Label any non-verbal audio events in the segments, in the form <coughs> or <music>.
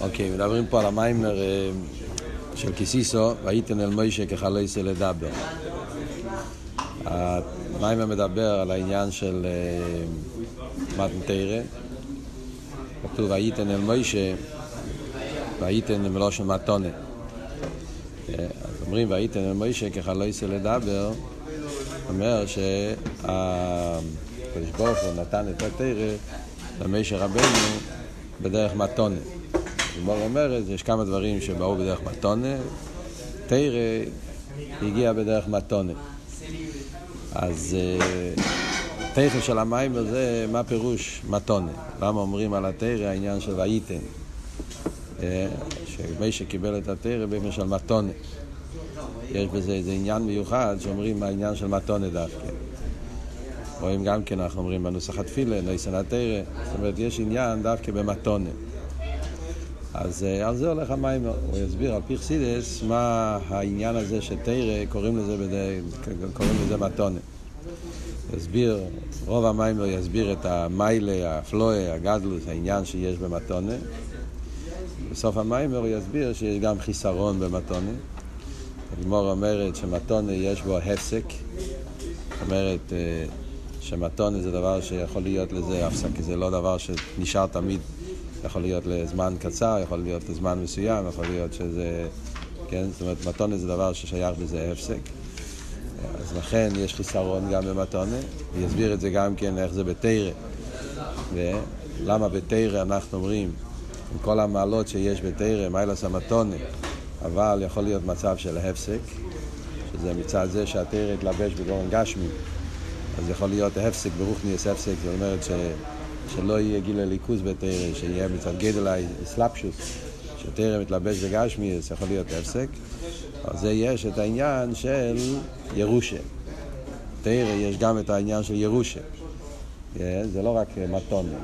אוקיי, מדברים פה על המיימר אה, של קיסיסו, וייתן אל מוישה כחלויסה לדבר. המיימר מדבר על העניין של אה, מתן תרא. כתוב וייתן אל מוישה, וייתן מלושן מתונה. אה, אז אומרים וייתן אל מוישה כחלויסה לדבר, אומר שהקדוש ברוך הוא נתן את התרא למשה רבנו בדרך מתונה. הגמור אומרת, יש כמה דברים שבאו בדרך מתונה, תרא הגיע בדרך מתונה. אז תכף של המים הזה, מה פירוש מתונה? למה אומרים על התרא העניין של וייתן? שמי שקיבל את התרא באופן של מתונה. יש בזה איזה עניין מיוחד שאומרים העניין של מתונה דווקא. רואים גם כן, אנחנו אומרים בנוסח התפילה, נויסן התרא, זאת אומרת, יש עניין דווקא במתונה. אז על זה הולך המיימר, הוא יסביר על פיכסידס מה העניין הזה שתרא, קוראים לזה, בדי, קוראים לזה מתונה. יסביר, רוב המיימר יסביר את המיילה, הפלואה, הגדלוס, העניין שיש במתונה. בסוף המיימר הוא יסביר שיש גם חיסרון במתונה. הגמור אומרת שמתונה יש בו הפסק, זאת אומרת שמתונה זה דבר שיכול להיות לזה הפסק, זה לא דבר שנשאר תמיד יכול להיות לזמן קצר, יכול להיות לזמן מסוים, יכול להיות שזה... כן? זאת אומרת, מתונה זה דבר ששייך בזה הפסק. אז לכן יש חיסרון גם במתונה, ויסביר את זה גם כן איך זה בתרא. ולמה בתרא אנחנו אומרים, עם כל המעלות שיש בתרא, מיילס המתונה, אבל יכול להיות מצב של הפסק, שזה מצד זה שהתרא יתלבש בגורן גשמי, אז יכול להיות הפסק, ברוך נהיה הפסק, זאת אומרת ש... שלא יהיה גיל הליכוז בתרא, שיהיה מצד גדל האסלאפשוס, שתרא מתלבש בגשמי, זה יכול להיות הפסק. אז זה יש את העניין של ירושה. תרא יש גם את העניין של ירושה. זה לא רק מתונה,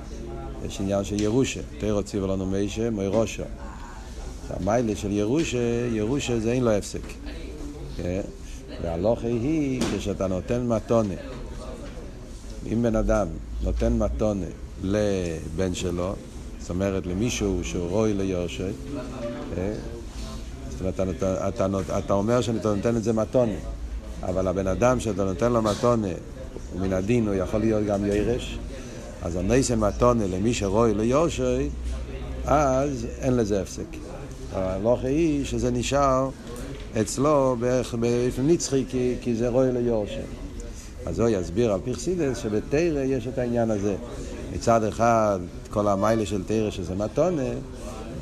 יש עניין של ירושה. תרא ציווה לנו מישה, מוירושו. המיילה של ירושה, ירושה זה אין לו הפסק. והלוכה היא כשאתה נותן מתונה. אם בן אדם נותן מתונה לבן שלו, זאת אומרת למישהו שהוא רוי ליורשי, זאת אומרת, אתה, אתה, אתה, אומר שאתה נותן את זה מתונה, אבל הבן אדם שאתה נותן לו מתונה, מן הדין הוא יכול להיות גם ירש, אז הניסן מתונה למי שרוי ליורשי, אז אין לזה הפסק. הלוכה היא שזה נשאר אצלו באופן נצחי, כי, כי זה רוי ליורשי. אז הוא יסביר על פרסידס שבתרא יש את העניין הזה. מצד אחד, כל המיילה של תרא שזה מתונה,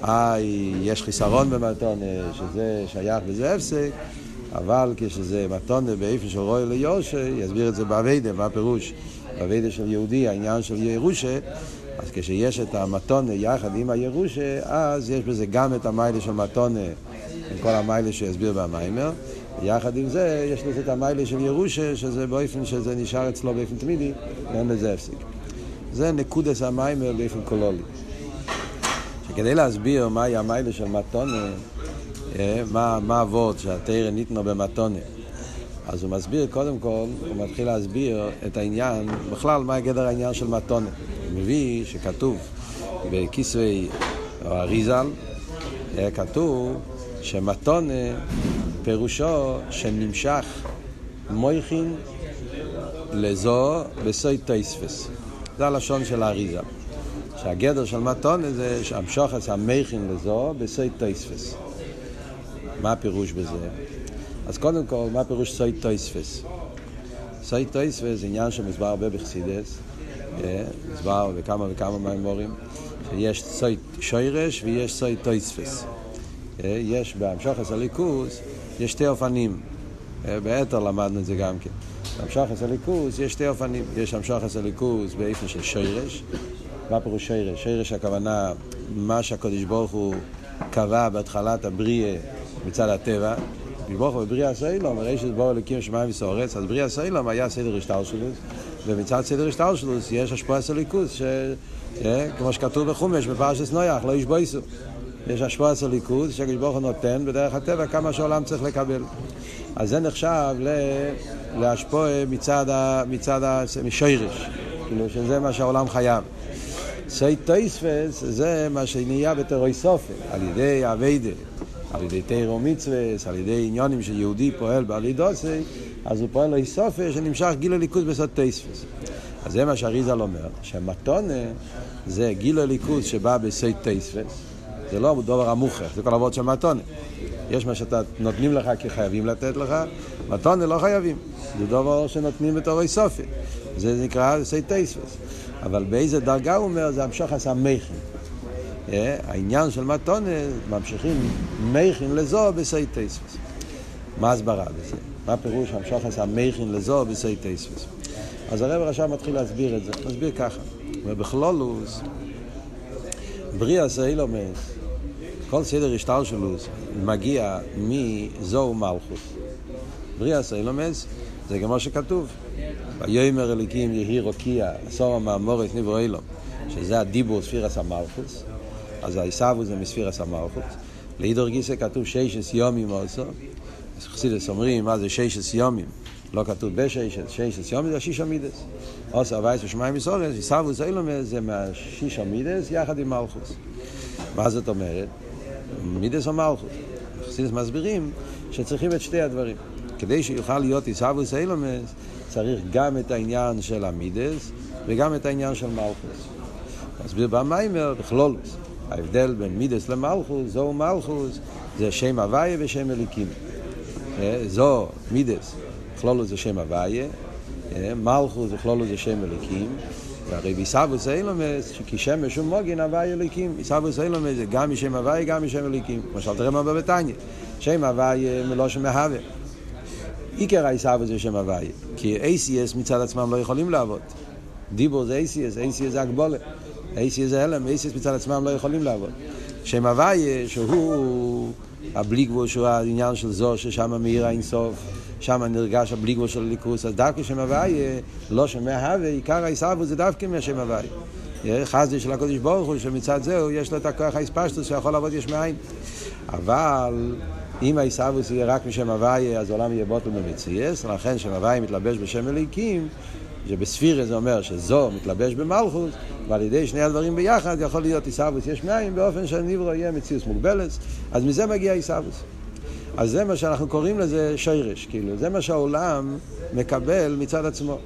איי, יש חיסרון במתונה, שזה שייך וזה הפסק, אבל כשזה מתונה באיפה של רוי ליושה, יסביר את זה באביידה, מה הפירוש? באביידה של יהודי, העניין של ירושה, אז כשיש את המתונה יחד עם הירושה, אז יש בזה גם את המיילה של מתונה, עם כל המיילה שיסביר במיימר. ויחד עם זה, יש לזה את המיילה של ירושה, שזה באופן שזה נשאר אצלו באופן תמידי, ואין לזה הפסיק. זה נקודס המיימר באופן קולולי. שכדי להסביר מהי המיילה של מתונה, מה, מה הוורד שהתרא ניתנו במתונה, אז הוא מסביר, קודם כל, הוא מתחיל להסביר את העניין, בכלל, מה גדר העניין של מתונה. הוא מביא שכתוב בכיסוי אריזל, כתוב שמתונה פירושו שנמשך מויכין לזו בסוי טייספס. זה הלשון של האריזה. שהגדר של מתונה זה שהמשוחס המכין לזו בסוי טייספס. מה הפירוש בזה? אז קודם כל, מה הפירוש סוי טייספס? סוי טייספס זה עניין שמוסבר הרבה בחסידס, מוסבר בכמה וכמה מהמורים, שיש סוי שוירש ויש סוי טייספס. יש בהמשוחס הליכוס, יש שתי אופנים. ביתר למדנו את זה גם כן. בהמשוחס הליכוס יש שתי אופנים. יש המשוחס הליכוס באיפן של שירש. מה פירוש שירש? שירש הכוונה, מה שהקדוש ברוך הוא קבע בהתחלת הבריאה מצד הטבע. ברוך הוא בבריאה סוילום, הרי שבור אלוקים שמיים וסורץ, אז בריאה סוילום היה סדר השטלשלוס, ומצד סדר השטלשלוס יש השפועס הליכוס, כמו שכתוב בחומש, בפרשס נויח, לא ישבויסו. יש השפוע של ליכוז שהקדוש ברוך הוא נותן בדרך הטבע כמה שהעולם צריך לקבל. אז זה נחשב להשפוע מצד, ה, מצד השירש, כאילו שזה מה שהעולם חייב. סי טויספס זה מה שנהיה בתרוי סופן, על ידי אביידה, על ידי תירו מצווס, על ידי עניונים שיהודי פועל בעלידוסי, אז הוא פועל לו סופן שנמשך גיל הליכוז בסוד טויספס. אז זה מה שאריזל אומר, שמתונה זה גיל הליכוז שבא בסי טויספס, זה לא דבר המוכרח, זה כל עבוד של מתונה. יש מה שאתה נותנים לך כי חייבים לתת לך, מתונה לא חייבים. זה דבר שנותנים בתור סופי. זה נקרא סי טייספס. אבל באיזה דרגה הוא אומר, זה המשוך עשה מייכין. אה, העניין של מתונה, ממשיכים מייכין לזו בסי טייספס. מה הסברה בזה? מה פירוש המשוך עשה מייכין לזו בסי טייספס? אז הרב עכשיו מתחיל להסביר את זה. מסביר ככה. ובכלולוס, בריאה סיילומס, כל סדר השטר שלו מגיע מזו מלכוס. בריאה סיילומס זה כמו שכתוב. ויאמר אליקים יהי רוקיע, עשור המאמורת נברו אילום, שזה הדיבור ספירס המלכוס. אז העיסבו זה מספירס המלכוס. לאידור גיסא כתוב ששס יומים also. אז חסידס אומרים מה זה ששס יומים. לא כתוב בששס, ששס יומים זה השיש המידס. עושה אבייס ושמיים מסורס, עיסבו זה אילומס זה מהשיש המידס יחד עם מלכוס. מה זאת אומרת? מידס או מלכות. חסידס מסבירים שצריכים את שתי הדברים. כדי שיוכל להיות עיסאוווס אילומס, צריך גם את העניין של המידס וגם את העניין של מלכוס. מסביר במיימר בכלולוס. ההבדל בין מידס למלכוס, זו מלכוס, זה שם הוויה ושם אליקים. אה, זו מידס, בכלולוס זה שם הוויה, אה, מלכוס בכלולוס זה שם אליקים. והרי ביסבוס אילומס, כי שמש הוא מוגן הוואי אליקים. ביסבוס אילומס זה גם משם הוואי, גם משם אליקים. למשל, תראה מה בבתניא. שם הוואי מלושן מהווה. עיקר היסבוס זה שם הוואי. כי ACS מצד עצמם לא יכולים לעבוד. דיבור זה ACS, ACS זה הגבולה. ACS זה הלם, ACS מצד עצמם לא יכולים לעבוד. שם הוואי שהוא הבלי גבול, שהוא העניין של זו, ששם מאיר האינסוף. שם נרגש הבלי גבול של הליכוס, אז דווקא שם הוויה, לא שומע הווה, עיקר העיסאוו זה דווקא מהשם הוויה. חסדי של הקודש ברוך הוא, שמצד זהו יש לו את הכוח האספשטוס שיכול לעבוד יש מאין. אבל אם העיסאוווס יהיה רק משם הוויה, אז העולם יהיה בוטל במציאס, לכן שם הוויה מתלבש בשם אליקים, שבספירה זה אומר שזו מתלבש במלכוס, ועל ידי שני הדברים ביחד יכול להיות עיסאוווס יש מאין, באופן שהניברו יהיה מציאוס מוגבלת, אז מזה מגיע עיסאוווס. אז זה מה שאנחנו קוראים לזה שרש, כאילו, זה מה שהעולם מקבל מצד עצמו.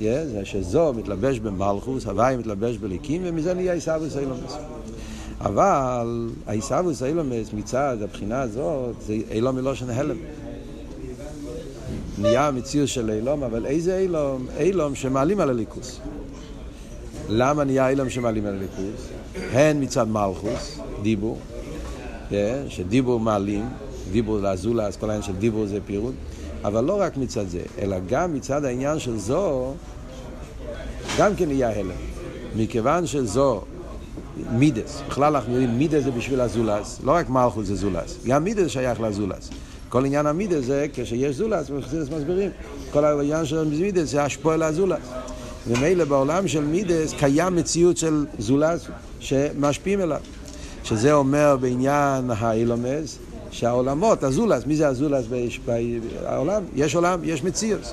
Yeah, זה שזו מתלבש במלכוס, הוואי מתלבש בליקים, ומזה נהיה עיסאוווס אילומס. אבל העיסאוווס אילומס מצד הבחינה הזאת, זה אילום מלושן הלם. נהיה מציאות של אילום, אבל איזה אילום? אילום שמעלים על הליכוס. למה נהיה אילום שמעלים על הליכוס? הן מצד מלכוס, דיבור, yeah, שדיבור מעלים, דיבור לאזולה, אז כל העניין של דיבור זה פירוט, אבל לא רק מצד זה, אלא גם מצד העניין של זו, גם כן יהיה הלם. מכיוון שזו מידס, בכלל אנחנו יודעים מידס זה בשביל הזולס, לא רק מלכות זה זולס, גם מידס שייך לזולס. כל עניין המידס זה כשיש זולס, וחסידס מסבירים, כל העניין של מידס זה השפוע לזולס. ומילא בעולם של מידס קיים מציאות של זולס שמשפיעים אליו. שזה אומר בעניין האילומס, שהעולמות, הזולס, מי זה הזולס בעולם? יש עולם, יש מציאוס.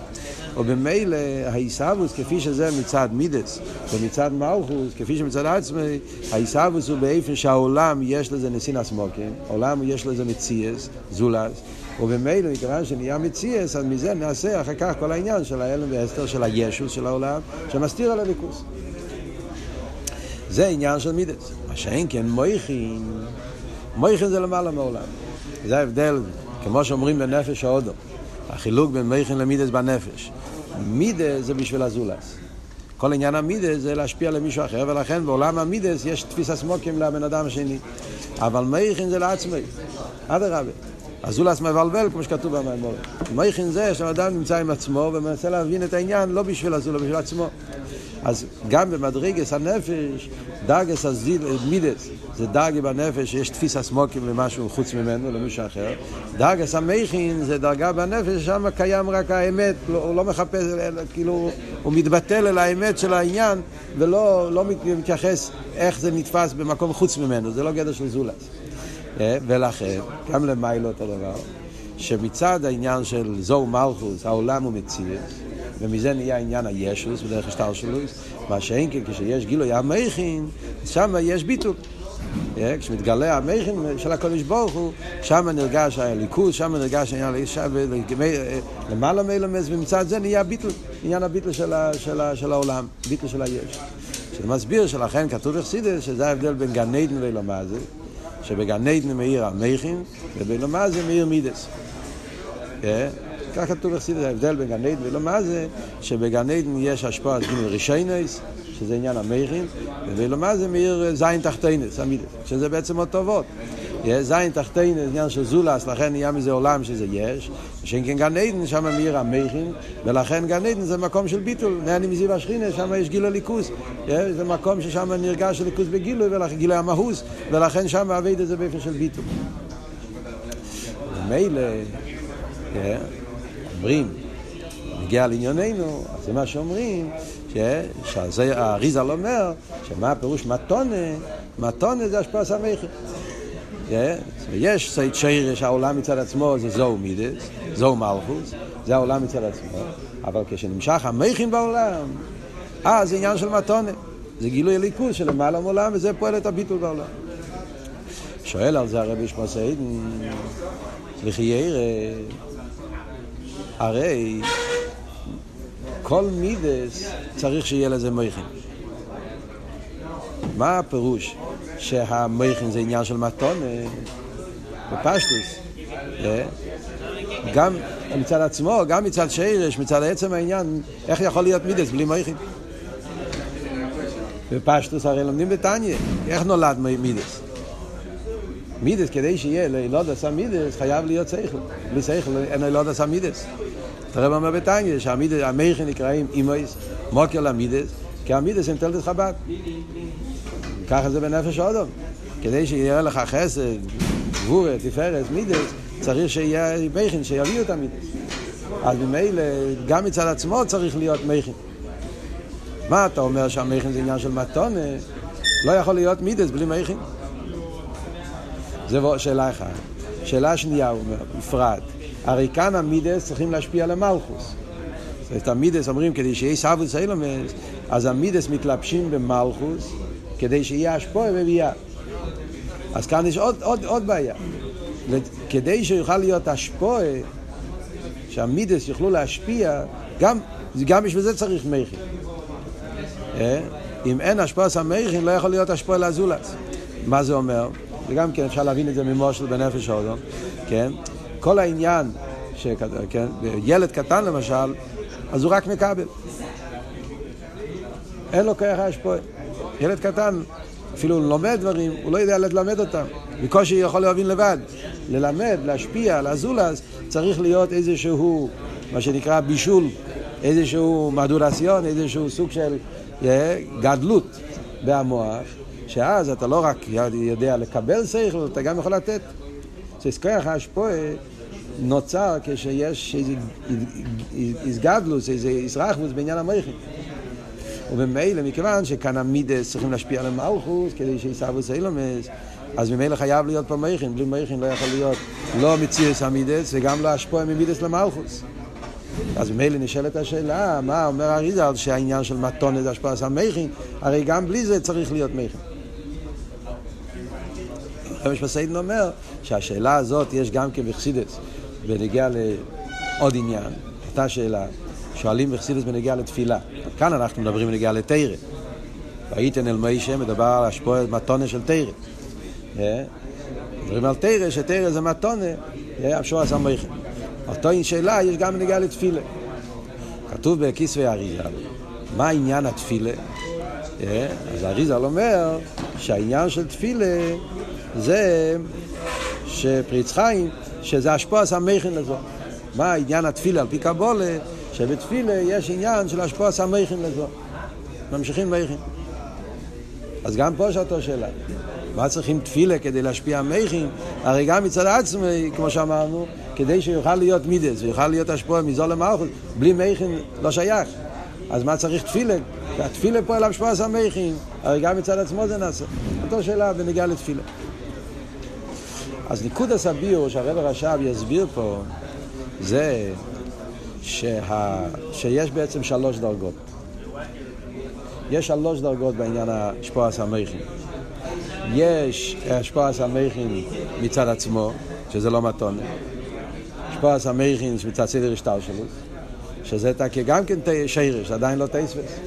ובמילא העיסאוווס, כפי שזה מצד מידס ומצד מלכוס, כפי שמצד עצמי, העיסאוווס הוא באיפן שהעולם יש לזה נסין הסמוקים, עולם יש לזה מציאס, זולס, ובמילא מכיוון שנהיה מציאס, אז מזה נעשה אחר כך כל העניין של ההלם והסתר של הישוס של העולם, שמסתיר על הליכוס. זה עניין של מידס. מה שאין כן מויכין, מויכין זה למעלה מעולם. זה ההבדל, כמו שאומרים בנפש האודו. החילוק בין מייכן למידס בנפש. מידס זה בשביל הזולס. כל עניין המידס זה להשפיע למישהו אחר, ולכן בעולם המידס יש תפיסה סמוקים לבן אדם השני. אבל מייכן זה לעצמי. אדרבה. הזולס מבלבל, כמו שכתוב במימורת. מייכן זה שאדם נמצא עם עצמו ומנסה להבין את העניין לא בשביל הזולס, בשביל עצמו. אז גם במדרגס הנפש, דרגס מידס, זה דרגי בנפש שיש תפיסה סמוקים למשהו חוץ ממנו, למישהו אחר. דרגס המכין זה דרגה בנפש, שם קיים רק האמת, לא, הוא לא מחפש, כאילו, הוא מתבטל אל האמת של העניין, ולא לא מתייחס איך זה נתפס במקום חוץ ממנו, זה לא גדר של זולס. אה, ולכן, גם למיילו אותו דבר, שמצד העניין של זו מלכוס, העולם הוא מציאות, ומזה נהיה עניין הישוס בדרך השטר שלו, מה שאין כן כשיש גילוי המכין, שם יש ביטול. אה, כשמתגלה המכין של הקודש ברוך הוא, שם נרגש הליכוז, שם נרגש העניין אה, למעלה מלמס, ומצד זה נהיה ביטל, עניין הביטל של, של, של העולם, ביטל של היש. שזה מסביר שלכן כתוב בחסידס שזה ההבדל בין גן עדן ואילומזה, שבגן עדן מאיר המכין, ובאילומזה מאיר מידס. אה, כך כתוב בחסידס, ההבדל בין גן עדן ואילומזה, שבגן עדן יש השפעה גימל רישיינס, שזה עניין המכין, ובאילומה זה מאיר זין תחתינס, המידס, שזה בעצם אותו ווד. זין תחתינס, עניין של זולס, לכן נהיה מזה עולם שזה יש, שאם כן גן עדן, שם מאיר המכין, ולכן גן עדן זה מקום של ביטול, נהני מזיו השכינה, שם יש גילו ליכוס, זה מקום ששם נרגש ליכוס בגילוי, גילוי המהוס, ולכן שם אבד את זה באופן של ביטול. ומילא, אומרים, נגיע לענייננו, אז זה מה שאומרים, שהאריזל אומר, שמה הפירוש מתונה, מתונה זה השפעה סמכת. יש סייד שרש, העולם מצד עצמו זה זו מידס, זו מלכוס, זה העולם מצד עצמו, אבל כשנמשך המכין בעולם, אה, זה עניין של מתונה. זה גילוי הליכוז של למעלה מעולם, וזה פועל את הביטול בעולם. שואל על זה הרבי שמוסיידן, לכי ירא, הרי כל מידס צריך שיהיה לזה מייכן. מה הפירוש שהמייכן זה עניין של מתון? בפשטוס. אה? גם מצד עצמו, גם מצד שירש, מצד עצם העניין, איך יכול להיות מידס בלי מייכן? בפשטוס הרי לומדים בתניא, איך נולד מידס? מידס, כדי שיהיה לילוד עשה מידס, חייב להיות שכל. בלי שכל אין לילוד עשה מידס. הרב אומר בטניה שהמייכן נקראים אימויס, מוקר למידס, כי המידס הם תלת חב"ד. ככה זה בנפש האודום. כדי שיהיה לך חסד, גבורה, תפארת, מידס, צריך שיהיה מייכן, שיביאו את המידס. אז ממילא, גם מצד עצמו צריך להיות מייכן. מה אתה אומר שהמייכן זה עניין של מתונה? לא יכול להיות מידס בלי מייכן. זה שאלה אחת. שאלה שנייה, הוא אומר, בפרט. הרי כאן המידס צריכים להשפיע על המלכוס. את המידס אומרים כדי שיהיה סבוס אילומס, אז המידס מתלבשים במלכוס כדי שיהיה השפועה וביאה. אז כאן יש עוד, עוד, עוד בעיה. כדי שיוכל להיות השפועה, שהמידס יוכלו להשפיע, גם, גם בשביל זה צריך מכין. אה? אם אין השפעה סמכין, לא יכול להיות השפועה לזולס. מה זה אומר? וגם כן אפשר להבין את זה ממושל בנפש האודום, כן? כל העניין, שכת, כן, ילד קטן למשל, אז הוא רק מקבל. אין לו כוח השפועה. ילד קטן, אפילו לומד דברים, הוא לא יודע ללמד אותם. בקושי יכול להבין לבד. ללמד, להשפיע, לזולז, צריך להיות איזשהו, מה שנקרא בישול, איזשהו מדורסיון, איזשהו סוג של אה, גדלות במוח, שאז אתה לא רק יודע לקבל שכל, אתה גם יכול לתת. אז כוח ההשפועה נוצר כשיש איזה איסגדלוס, איזה איסרחבוס בעניין המויכים. וממילא, מכיוון שכאן המידס צריכים להשפיע על המלכוס כדי שיסבוס אילומס, אז ממילא חייב להיות פה מויכין, בלי מויכין לא יכול להיות לא מציאס המידס וגם לא השפוע ממידס למלכוס. אז ממילא נשאלת השאלה, מה אומר אריזל שהעניין של מתונה זה השפעה של המכין, הרי גם בלי זה צריך להיות מכין. רבי שמסיידן אומר שהשאלה הזאת יש גם כן בחסידס. בנגיע לעוד עניין, אותה שאלה, שואלים בחסידס בנגיע לתפילה. כאן אנחנו מדברים בנגיע לתרא. והייתן אל מוישה מדבר על השפועת מתונה של תרא. אה? מדברים על תרא, שתרא זה מתונה, המשור עשה מויכה. אותו שאלה יש גם בנגיע לתפילה. כתוב בכיסוי אריזל, מה עניין התפילה? אה? אז אריזל אומר שהעניין של תפילה זה שפריץ חיים שזה השפוע סמכין לזו. מה עניין התפילה על פי קבולה? שבתפילה יש עניין של השפוע סמכין לזו. ממשיכים מכין. אז גם פה יש אותו שאלה. מה צריכים תפילה כדי להשפיע מכין? הרי גם מצד עצמי, כמו שאמרנו, כדי שיוכל להיות מידס ויוכל להיות השפוע מזו למערכות, בלי מכין לא שייך. אז מה צריך תפילה? התפילה פועל השפוע סמכין, הרי גם מצד עצמו זה נעשה. אותו שאלה בנגיעה לתפילה. אז ניקוד הסביר שהרב הרש"ב יסביר פה זה שה... שיש בעצם שלוש דרגות. יש שלוש דרגות בעניין השפועס המכין. יש השפועס המכין מצד עצמו, שזה לא מתונה. השפועס המכין מצד סדר השטר שלו, שזה גם כן שירש, עדיין לא תספס.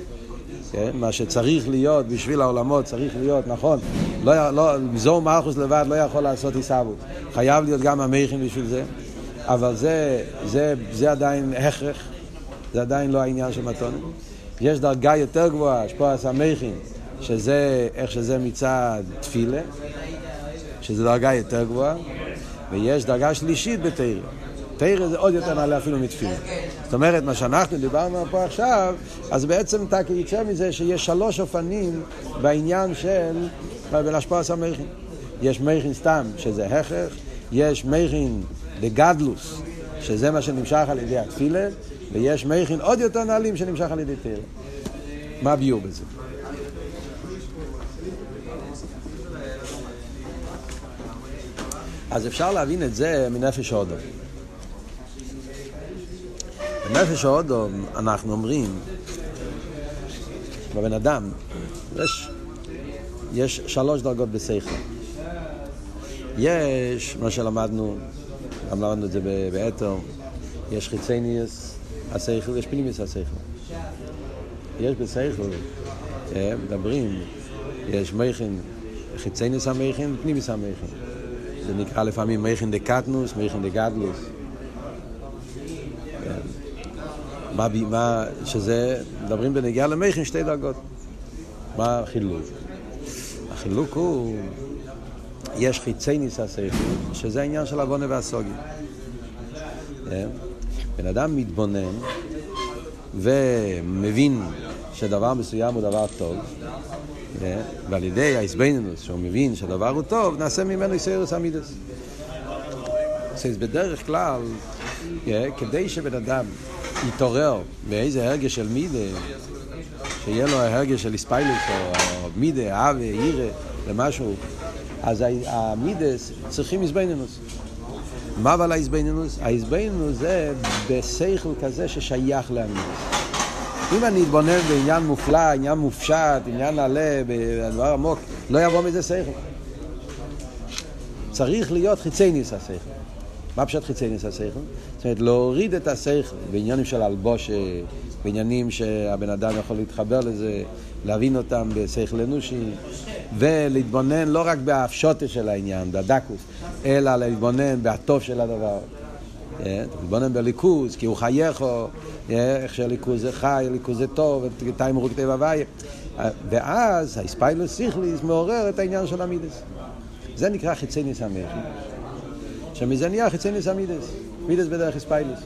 כן? מה שצריך להיות בשביל העולמות, צריך להיות, נכון, לא, לא, זור מלכוס לבד לא יכול לעשות עיסאוות. חייב להיות גם המכין בשביל זה, אבל זה, זה, זה עדיין הכרח, זה עדיין לא העניין של מתונה. יש דרגה יותר גבוהה, יש פה הסמכין, שזה, איך שזה מצד תפילה, שזה דרגה יותר גבוהה, ויש דרגה שלישית בתרא. תרא זה עוד יותר נעלה אפילו מתפילה. זאת אומרת, מה שאנחנו דיברנו פה עכשיו, אז בעצם אתה יצא מזה שיש שלוש אופנים בעניין של בלהשפעת המכין. יש מכין סתם, שזה הכרח, יש מכין דגדלוס, שזה מה שנמשך על ידי התפילה, ויש מכין עוד יותר נעלים שנמשך על ידי תרא. מה הביאו בזה? אז אפשר להבין את זה מנפש האודום. בנפש האודום אנחנו אומרים, בבן אדם, יש, יש שלוש דרגות בשכל. יש, מה שלמדנו, גם למדנו את זה באתר, יש חיצניוס השכל, יש פנימיוס השכל. יש בשכל, אה, מדברים, יש מייכן, חיצניוס המייכן ופנימיוס המייכן. זה נקרא לפעמים מייכן דקטנוס, מייכן דגדלוס. אה, מה, שזה, מדברים בנגיעה למייכן שתי דרגות. מה החילוק? החילוק הוא, יש חיצניס השכל, שזה העניין של עוונה והסוגי. אה, בן אדם מתבונן ומבין שדבר מסוים הוא דבר טוב, אה, ועל ידי האיסבנינוס, שהוא מבין שדבר הוא טוב, נעשה ממנו איסאירוס אמידס. אז בדרך כלל, אה, כדי שבן אדם יתעורר באיזה הרגש של מידה, שיהיה לו הרגש של איספיילוס או מידה, אהבה, עירה, למשהו, אז המידס צריכים איסבנינוס. מה אבל האיזבנינוס? האיזבנינוס זה בשכל כזה ששייך לאמינות. אם אני אתבונן בעניין מופלא, עניין מופשט, עניין נעלה, בדבר עמוק, לא יבוא מזה שכל. צריך להיות חיצי ניס השכל. מה פשוט חיצי ניס השכל? זאת אומרת, להוריד את השכל בעניינים של הלבושה, בעניינים שהבן אדם יכול להתחבר לזה, להבין אותם בשכל אנושי, ולהתבונן לא רק בהפשוטה של העניין, בדקוס, אלא להתבונן בהטוב של הדבר. אה, להתבונן בליכוז, כי הוא חייכו, אה, איך שהליכוז זה חי, ליכוז זה טוב, תאי מרוק טבע הוויה. ואז האספיילוס סיכליס מעורר את העניין של המידס. זה נקרא חיצי ניס המכי. שמזה נהיה חיצי ניס המידס. מידס בדרך אספיילוס.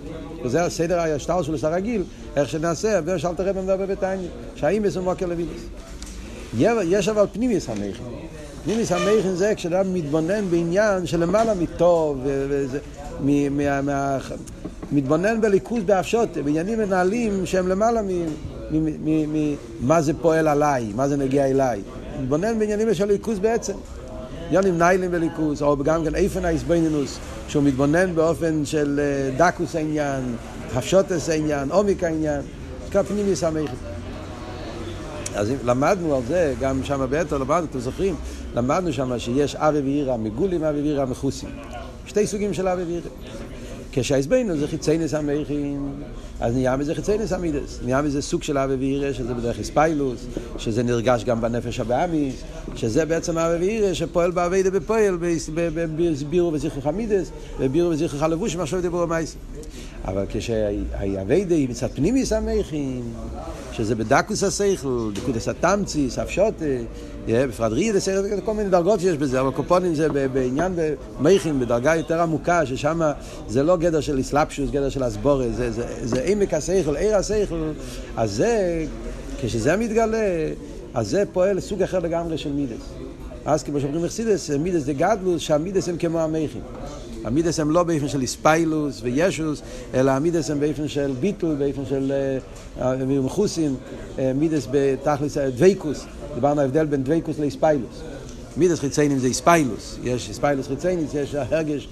וזה הסדר השטר שלו הרגיל, איך שנעשה, ושאל תראה במדבר בביתניה, שהאם יש מוקר למידס. יש אבל פנימיס המכין. פנימיס המכין זה כשאדם מתבונן בעניין שלמעלה מטוב, מתבונן בליכוז באפשות, בעניינים מנהלים שהם למעלה ממה זה פועל עליי, מה זה נגיע אליי. מתבונן בעניינים של ליכוז בעצם. יונים ניילים בליכוז, או גם כן איפן האיסבנינוס, שהוא מתבונן באופן של אה, דקוס העניין, הפשוטס העניין, עומק העניין, זה פנימיס המכין. אז למדנו על זה, גם שם ביתר למדנו, אתם זוכרים? למדנו שם שיש אבי ואירה מגולים, אבי ואירה מחוסים. שתי סוגים של אבי ואירה. כשהעזבנו זה חיציינס המכין, אז נהיה מזה חיציינס המידס. נהיה מזה סוג של אבי ואירה, שזה בדרך איספיילוס, שזה נרגש גם בנפש הבאמיס, שזה בעצם אבי ואירה שפועל באבי בפועל, בבירו וזכרך המידס, בבירו וזכרך הלבוש, שעוד דיברו המייס. אבל כשהאביידה היא מצד פנימיס המכין, שזה בדקוס השכל, דקודס התמציס, הפשוטה, בפרט ריד, כל מיני דרגות שיש בזה, אבל קופונים זה בעניין מכין, בדרגה יותר עמוקה, ששם זה לא גדר של אסלאפשוס, גדר של אסבורה, זה, זה, זה עמק השכל, עיר השכל, אז זה, כשזה מתגלה, אז זה פועל סוג אחר לגמרי של מידס. אז כמו שאומרים מחסידס, מידס זה גדלוס, שהמידס הם כמו המכין. המידס הם לא באופן של איספיילוס וישוס, אלא המידס הם באופן של ביטול, באופן של מחוסין, מידס בתכלס דוויקוס. דיברנו ההבדל בין דוויקוס לאיספיילוס. מידס חיציינים זה איספיילוס, יש איספיילוס חיצייניס, יש הרגש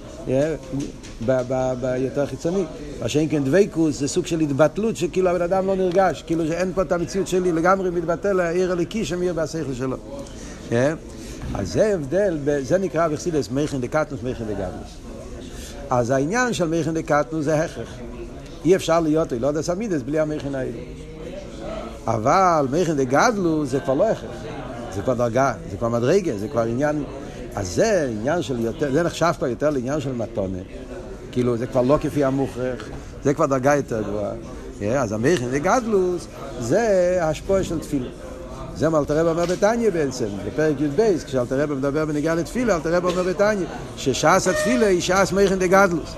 ביותר חיצוני. מה שאין כן דבייקוס זה סוג של התבטלות שכאילו הבן אדם לא נרגש, כאילו שאין פה את המציאות שלי, לגמרי מתבטל העיר הליקי שמאיר בהשכל שלו. אז זה הבדל, זה נקרא בחסידס מייכן דקטנוס, מייכן דגדלוס. אז העניין של מייכן דקטנוס זה הכרח. אי אפשר להיות לא יודע סמידס בלי המייכן האלה. אבל מייכן דגדלוס זה כבר לא הכרח. זה כבר דרגה, זה כבר מדרגה, זה כבר עניין... אז זה עניין של יותר, זה נחשב כבר יותר לעניין של מתונה. כאילו, זה כבר לא כפי המוכרח, זה כבר דרגה יותר גבוהה. אז המכן וגדלוס זה השפועה של תפילה. זה מה אלתרעב אומר בתניא בעצם, בפרק י"ב, כשאלתרעב מדבר בנגיעה לתפילה, אלתרעב אומר בתניא, ששעס התפילה היא שעס מכן דגדלוס.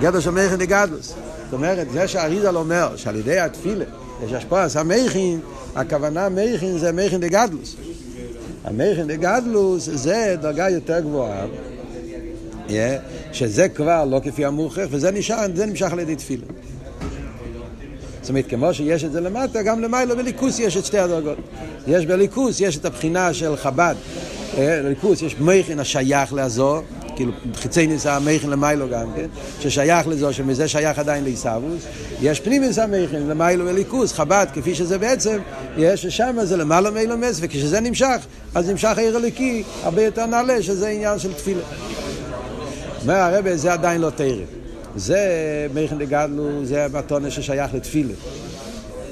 גדר של מכן דגדלוס. זאת אומרת, זה שהאריזל אומר שעל ידי התפילה יש השפועה, אז המכין, הכוונה מכין זה מכין דגדלוס. המכין דגדלוס זה דרגה יותר גבוהה, שזה כבר לא כפי המוכרח, וזה נשאר, זה נמשך על ידי תפילה. זאת אומרת, כמו שיש את זה למטה, גם למעלה בליכוס יש את שתי הדרגות. יש בליכוס, יש את הבחינה של חב"ד. בליכוס יש מכין השייך לעזור, כאילו חיצי ניסה המכין למיילו גם כן, ששייך לזו, שמזה שייך עדיין לעיסאוווס. יש פנימיס המכין למיילו וליכוס, חב"ד, כפי שזה בעצם, יש ששם זה למעלה מאילומס, וכשזה נמשך, אז נמשך העיר הליקי הרבה יותר נעלה, שזה עניין של תפילה. אומר הרבה, זה עדיין לא תרא. זה מכין דגדלו, זה המתונה ששייך לתפילה.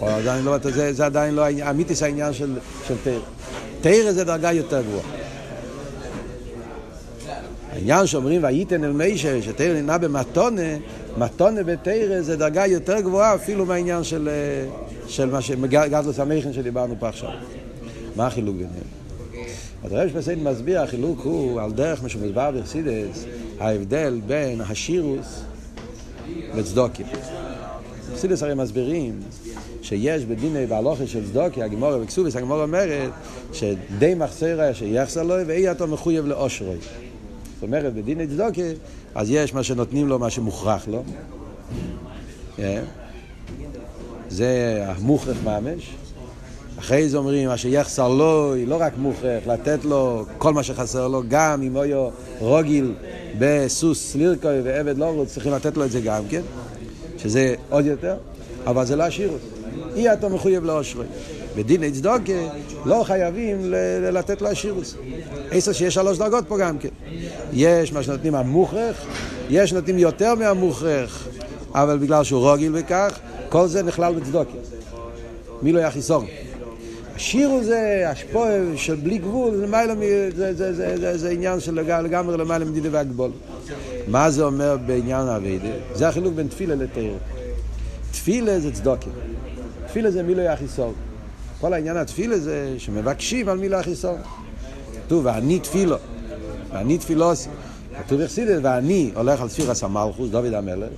או עדיין לא, זה, זה עדיין לא אמיתיס העניין של, של תרא. תרא זה דרגה יותר גבוהה. העניין שאומרים וייתן אל מישה, שתרא ניתנה במתונה, מתונה בתרא זה דרגה יותר גבוהה אפילו מהעניין של, של מה שגדלוס המכין שדיברנו פה עכשיו. מה החילוק ביניהם? אז הרב שפסיין מסביר, החילוק הוא על דרך מה שמוסבר בחסידס, ההבדל בין השירוס לצדוקים. בחסידס הרי מסבירים שיש בדיני והלוכן של צדוקי, הגמורה וכסובס, הגמורה אומרת שדי מחסרה שיחסר לו ואי אתה מחויב לאושרוי. זאת אומרת, בדיני צדוקי, אז יש מה שנותנים לו, מה שמוכרח לו. זה המוכרח ממש. אחרי זה אומרים, מה שיחסר לו, לא רק מוכרח, לתת לו כל מה שחסר לו, גם אם הוא רוגיל בסוס לירקוי ועבד לא רוצה, צריכים לתת לו את זה גם כן, שזה עוד יותר, אבל זה לא השירות. אי אתה מחויב לאושרי. בדיני צדוקה לא חייבים לתת לו השירוס. עשר שיש שלוש דרגות פה גם כן. יש מה שנותנים המוכרח, יש נותנים יותר מהמוכרח, אבל בגלל שהוא רוגיל בכך, כל זה נכלל בצדוקה. מי לא יחיסון? השיר זה השפוע של בלי גבול, זה, זה, זה, זה, זה, זה עניין של לגמרי למעלה מדידה והגבול. מה זה אומר בעניין האביידה? זה החילוק בין תפילה לתאר. תפילה זה צדוקה. תפילה זה מי לא יחיסון. כל העניין התפילה זה שמבקשים על מי לא יחיסון. כתוב, ואני תפילו, ואני תפילוסי. כתוב יחסידת, ואני הולך על ספירס המלכוס, דוד המלך,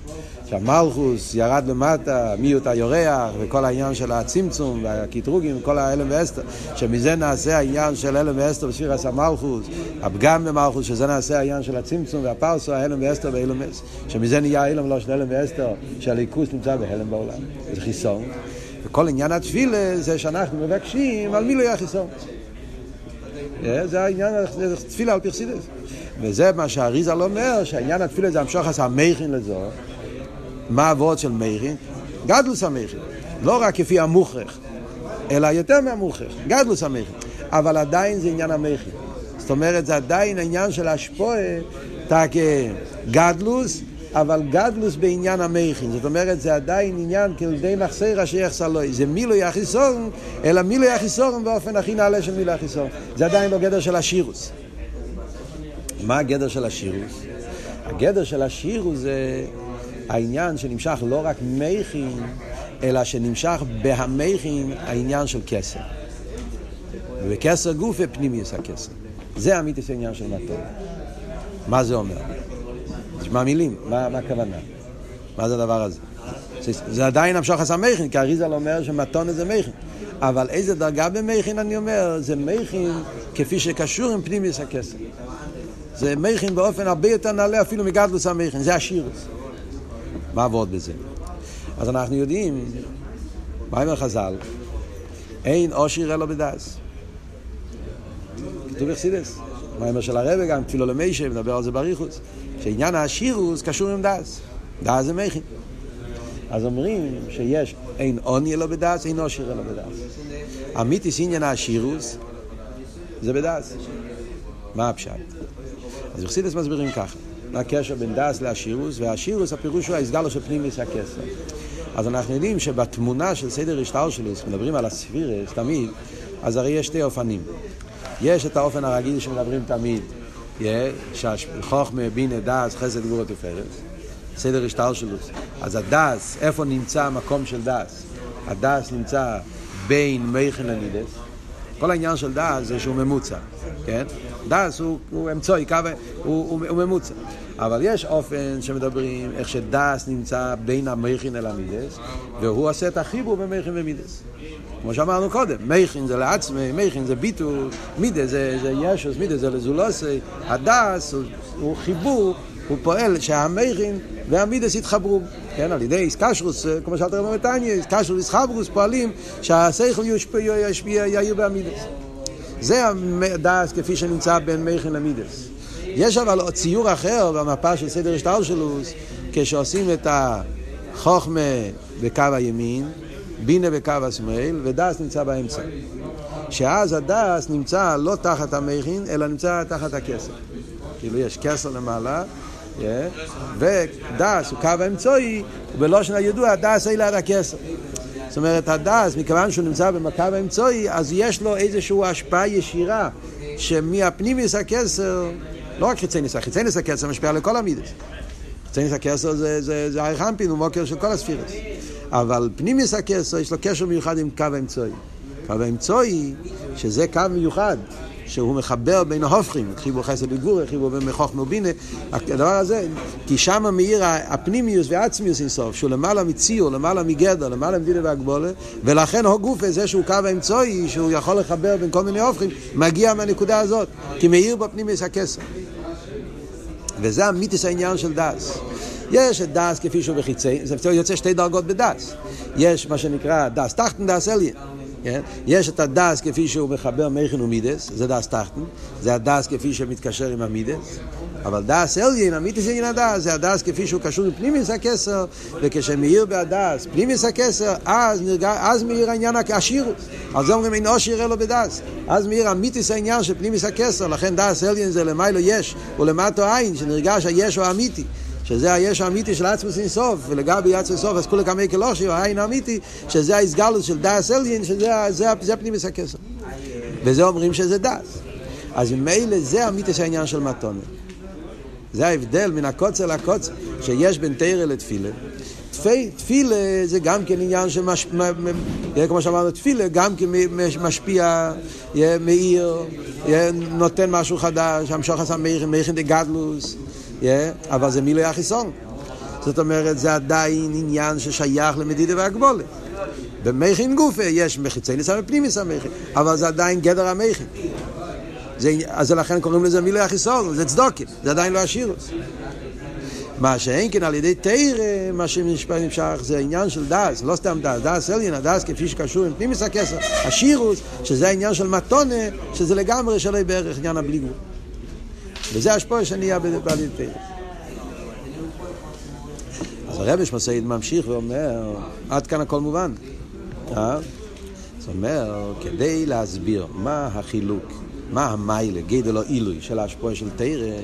שהמלכוס ירד למטה, מיעוט היורח, וכל העניין של הצמצום והקטרוגים, כל ההלם ואסתר, שמזה נעשה העניין של הלם ואסתר בספירס המלכוס, הפגם במלכוס, שזה נעשה העניין של הצמצום והפרסו, ההלם ואסתר והלם ואסתר, שמזה נהיה הלם לא של הלם ואסתר, שהליכוס נמצא בהלם בעולם, זה חיסון. וכל עניין התפילה זה שאנחנו מבקשים על מי לא יהיה חיסון. זה העניין, תפילה על פרסידס. וזה מה שהאריזל אומר, שהעניין התפילה זה המשוך עשה מייכין לזו. מה הוורד של מייכין? גדלוס המייכין. לא רק כפי המוכרח, אלא יותר מהמוכרח. גדלוס המייכין. אבל עדיין זה עניין המייכין. זאת אומרת, זה עדיין העניין של השפועה, תק גדלוס, אבל גדלוס בעניין המכין. זאת אומרת, זה עדיין עניין כאילו די מחסר שיחסר לו. זה מילו יחיסורן, אלא מילו יחיסורן באופן הכי נעלה של מילו יחיסורן. זה עדיין לא גדר של השירוס. מה הגדר של השירוס? הגדר של השירוס זה העניין שנמשך לא רק מכין, אלא שנמשך בהמכין העניין של כסר. ובכסר גוף ופנימיוס הכסר. זה אמיתיס העניין של מתון. מה זה אומר? תשמע מילים, מה, מה הכוונה? מה זה הדבר הזה? זה עדיין המשוך עשה מכין, כי אריזל אומר שמתון זה מכין. אבל איזה דרגה במכין אני אומר? זה מכין כפי שקשור עם פנימיוס הכסר. זה מכין באופן הרבה יותר נעלה אפילו מגדלוס המכין, זה השירוס. מה עבוד בזה? אז אנחנו יודעים, מה אומר חז"ל? אין אושיר אלא בדס. כתוב בחסידס. המיימר של הרבי גם, תפילו למישה, מדבר על זה בריחוס. שעניין העשירוס קשור עם דס. דס זה מכין. אז אומרים שיש אין עוני אלא בדס, אין עושר אלא בדס. אמיתיס עניין העשירוס זה בדס. מה הפשט? אז בחסידס מסבירים ככה. מה הקשר בין דס לעשירוס, והעשירוס הפירוש הוא ההסגלו של פנימיס הכסר. אז אנחנו יודעים שבתמונה של סדר השטר שלי, מדברים על הספירס תמיד, אז הרי יש שתי אופנים. יש את האופן הרגיל שמדברים תמיד, חוכמה, בינה, דס, חסד, גבורת ופרס. סדר השטר שלו. אז הדס, איפה נמצא המקום של דס? הדס נמצא בין מייכן למידס. כל העניין של דס זה שהוא ממוצע, כן? דס הוא, הוא אמצעי, הוא, הוא, הוא ממוצע. אבל יש אופן שמדברים איך שדס נמצא בין המכין אל המידס, והוא עושה את החיבור בין מכין ומידס. כמו שאמרנו קודם, מכין זה לעצמי, מכין זה ביטול, מידס זה, זה ישוס, מידס זה לזולוסי, הדס הוא, הוא חיבור, הוא פועל שהמכין והמידס יתחברו, כן, על ידי איסקשרוס, כמו שאלת רבי מתניה, איסקשרוס איסחברוס פועלים שהשכל יאיר בהמידס. זה הדס כפי שנמצא בין מכין למידס. יש אבל ציור אחר במפה של סדר השטלשלוס, כשעושים את החוכמה בקו הימין, בינה בקו השמאל, ודס נמצא באמצע. שאז הדס נמצא לא תחת המכין, אלא נמצא תחת הכסר. כאילו יש כסר למעלה, yeah, ודס הוא קו האמצעי, ובלושן הידוע דס אלה עד הכסר. זאת אומרת, הדס, מכיוון שהוא נמצא בקו האמצעי, אז יש לו איזושהי השפעה ישירה, שמהפנימיס הכסר לא רק חיצייניס, החיצייניס הקצר משפיע על כל המידס. חיצייניס הקצר זה, זה, זה אריך אנפין, הוא מוקר של כל הספירס. אבל פנימיס הקצר יש לו קשר מיוחד עם קו האמצעי. קו האמצעי, שזה קו מיוחד, שהוא מחבר בין ההופכים, חיבור חסד וגבור, חיבור בין מחוכמה ובינה, הדבר הזה, כי שם מאיר הפנימיוס והעצמיוס אינסוף, שהוא למעלה מציור, למעלה מגדר, למעלה מדינה והגבולה, ולכן הו גופה, זה שהוא קו האמצעי, שהוא יכול לחבר בין כל מיני הופכים, מגיע מהנקודה הזאת, כי מאיר בפנימיוס הכסר. וזה המיתוס העניין של דס. יש את דס כפי שהוא בחיצי, זה יוצא שתי דרגות בדס. יש מה שנקרא דעת תחתון, דעת עליון. כן? יש את הדעת כפי שהוא מחבר מוחין ומידות, זה דעת תחתון, זה הדעת כפי שמתקשר עם המידות, אבל דעת עליון, אמיתית עניין הדעת, זה הדעת כפי שהוא קשור עם פנימיות הכתר, וכשמאיר בהדעת פנימיות הכתר, אז, נרגע, אז מאיר העניין העשירות. זה אומרים אין עושר אלא בדעת. אז מאיר אמיתית העניין של פנימיות הכתר, לכן דעת עליון זה למעלה יש, ולמטה אין, שנרגש היש הוא האמיתי. שזה היש האמיתי של עצמוס אינסוף, ולגבי עצמוס אינסוף, אז כולי כמי כלושי, העין האמיתי, שזה ההסגלות של דאס אליין, שזה זה, זה פנימיס הכסר. וזה אומרים שזה דאס. אז ממילא זה אמיתיס העניין של מתונה. זה ההבדל מן הקוצר לקוצר שיש בין תרא לתפילה. תפילה זה גם כן עניין שמשפיע, כמו שאמרנו, תפילה גם כן משפיע, מאיר, נותן משהו חדש, המשכת המוחין דגדלות. אבל זה מילוי החיסרון. זאת אומרת, זה עדיין עניין ששייך למדידה והגבלה. במוחין גופא יש חיצוניות ופנימיות המוחין, אבל זה עדיין גדר המוחין. זה, אז לכן קוראים לזה מילוי החיסרון, זה צדקה, זה עדיין לא העשירות. מה שאין כן על ידי תורה, מה שנמשך זה עניין של דעת, לא סתם דעת, דעת עליון, הדעת כפי שקשור עם פנימיות הכתר, העשירות, שזה העניין של מתנה, שזה לגמרי שלא בערך עניין הבלי גבול. וזה השפוע שנהיה בעלי תרא. אז הרבי שמסעיד ממשיך ואומר, עד כאן הכל מובן. זאת אומרת, כדי להסביר מה החילוק, מה המיילה, גדל או עילוי של ההשפוע של תרא,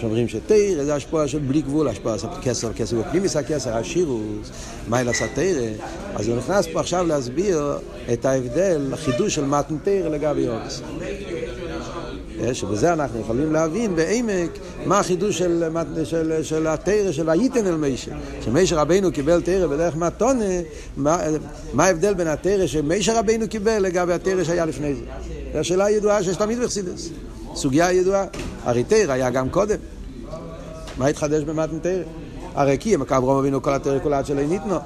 שאומרים שתרא זה השפוע של בלי גבול, השפוע של כסר, כסר בפנימיס הכסר, השירוס, מיילה סתרא, אז הוא נכנס פה עכשיו להסביר את ההבדל, החידוש של מתן תרא לגבי אורס. שבזה אנחנו יכולים להבין בעמק מה החידוש של, של, של התרא של וייתן אל מישר. שמשה רבינו קיבל תרא בדרך מתונה, מה, מה ההבדל בין התרא שמשה רבינו קיבל לגבי התרא שהיה לפני זה? זו השאלה הידועה שיש תמיד בחסידס. סוגיה ידועה. הרי תרא היה גם קודם. מה התחדש במתן תרא? הרי כי אם אברהם אבינו כל התרא כולה שלא ניתנו.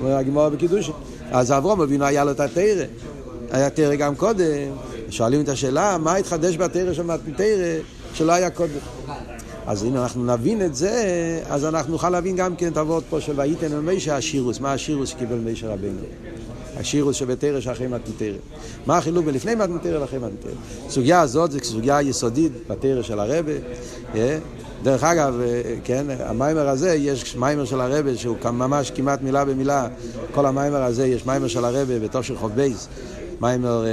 אומר הגמור בקידוש. אז אברהם אבינו היה לו את התרא. היה תרא גם קודם. שואלים את השאלה, מה התחדש בתרא של מתנתרא שלא היה קודם? אז אם אנחנו נבין את זה, אז אנחנו נוכל להבין גם כן את הוורד פה של וייתן אל מישה השירוס, מה השירוס שקיבל מישה רבינו. השירוס שבתרא שאחרי מתנתרא. מה החילוק בין לפני מתנתרא לאחרי מתנתרא? הסוגיה הזאת זו סוגיה יסודית בתורה של הרבי. אה? דרך אגב, אה, כן, המאמר הזה, יש מאמר של הרבי שהוא ממש כמעט מילה במילה, כל המאמר הזה, יש מאמר של הרבי בתור של חוב בייס. מאמר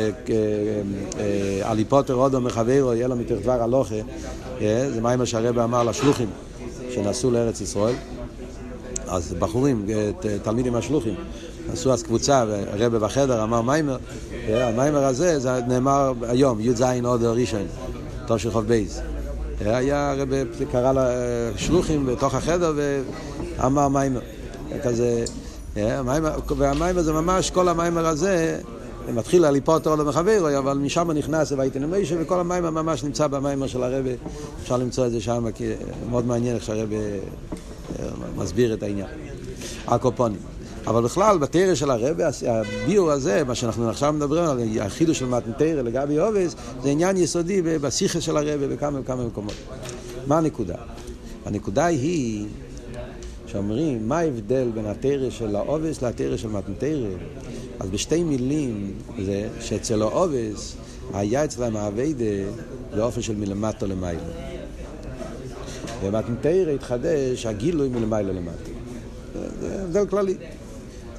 אל ייפטר אדם מחברו, אלא מתוך דבר הלכה, זה מאמר שהרבי אמר לשלוחים שנסעו לארץ ישראל. אז בחורים, תלמידים השלוחים, עשו אז קבוצה, והרבי בחדר אמר מאמר, המיימר הזה, זה נאמר היום, י"ז עוד ראשון, תושי בייז. היה הרב קרא לשלוחים בתוך החדר ואמר מיימר, כזה, והמיימר זה ממש, כל המיימר הזה, מתחיל על ליפות אור למחבר, אבל משם נכנס והייתי נמיישה, וכל המיימר ממש נמצא במיימר של הרב, אפשר למצוא את זה שם, כי מאוד מעניין איך שהרב מסביר את העניין. הקופונים. אבל בכלל, בתרא של הרבה, הביור הזה, מה שאנחנו עכשיו מדברים על החידוש של מתנתרא לגבי עובס, זה עניין יסודי בשיחה של הרבה בכמה וכמה מקומות. מה הנקודה? הנקודה היא שאומרים, מה ההבדל בין התרא של העובס לתרא של מתנתרא? אז בשתי מילים זה שאצל העובס היה אצלם האביידה באופן של מלמטה למעלה. במתנתרא התחדש הגילוי מלמעלה למטה. זה הבדל כללי.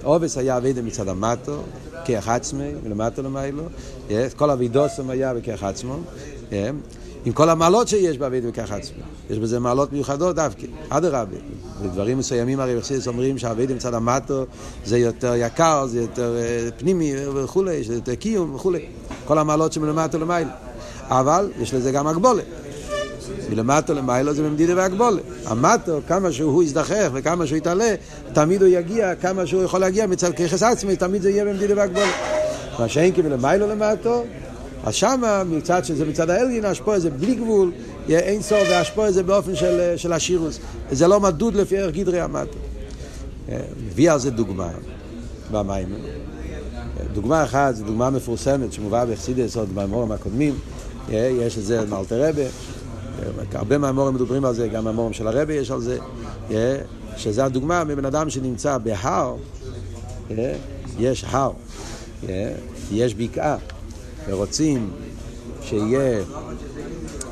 עובס היה אביידה מצד המטו, כאח עצמי, מלמטה למיילו, כל אבידוסם היה בכאח עצמו, עם כל המעלות שיש באביידה בכאח עצמו. יש בזה מעלות מיוחדות דווקא, אדרבה. בדברים מסוימים הרי בחסידס אומרים שהאביידה מצד המטו זה יותר יקר, זה יותר פנימי וכולי, זה יותר קיום וכולי. כל המעלות שמלמטה למיילו. אבל יש לזה גם הגבולת. מלמטו למיילו זה במדידה והגבולה. המטו, כמה שהוא יזדחך וכמה שהוא יתעלה, תמיד הוא יגיע, כמה שהוא יכול להגיע מצד ככס עצמי, תמיד זה יהיה במדידה והגבולה. מה שאין כי מלמיילו למטו, אז שמה, מצד שזה מצד האלגין, השפוע זה בלי גבול, אין סוף, והשפוע זה באופן של, של השירוס. זה לא מדוד לפי ערך גדרי המטו. מביא על זה דוגמה במים. דוגמה אחת, זו דוגמה מפורסמת שמובאה בחסידס עוד במורים הקודמים, יש את זה מאלתר רבה, הרבה מהמורים מדברים על זה, גם מהמורים של הרבי יש על זה, שזה הדוגמה מבן אדם שנמצא בהר, יש הר, יש בקעה, ורוצים שיהיה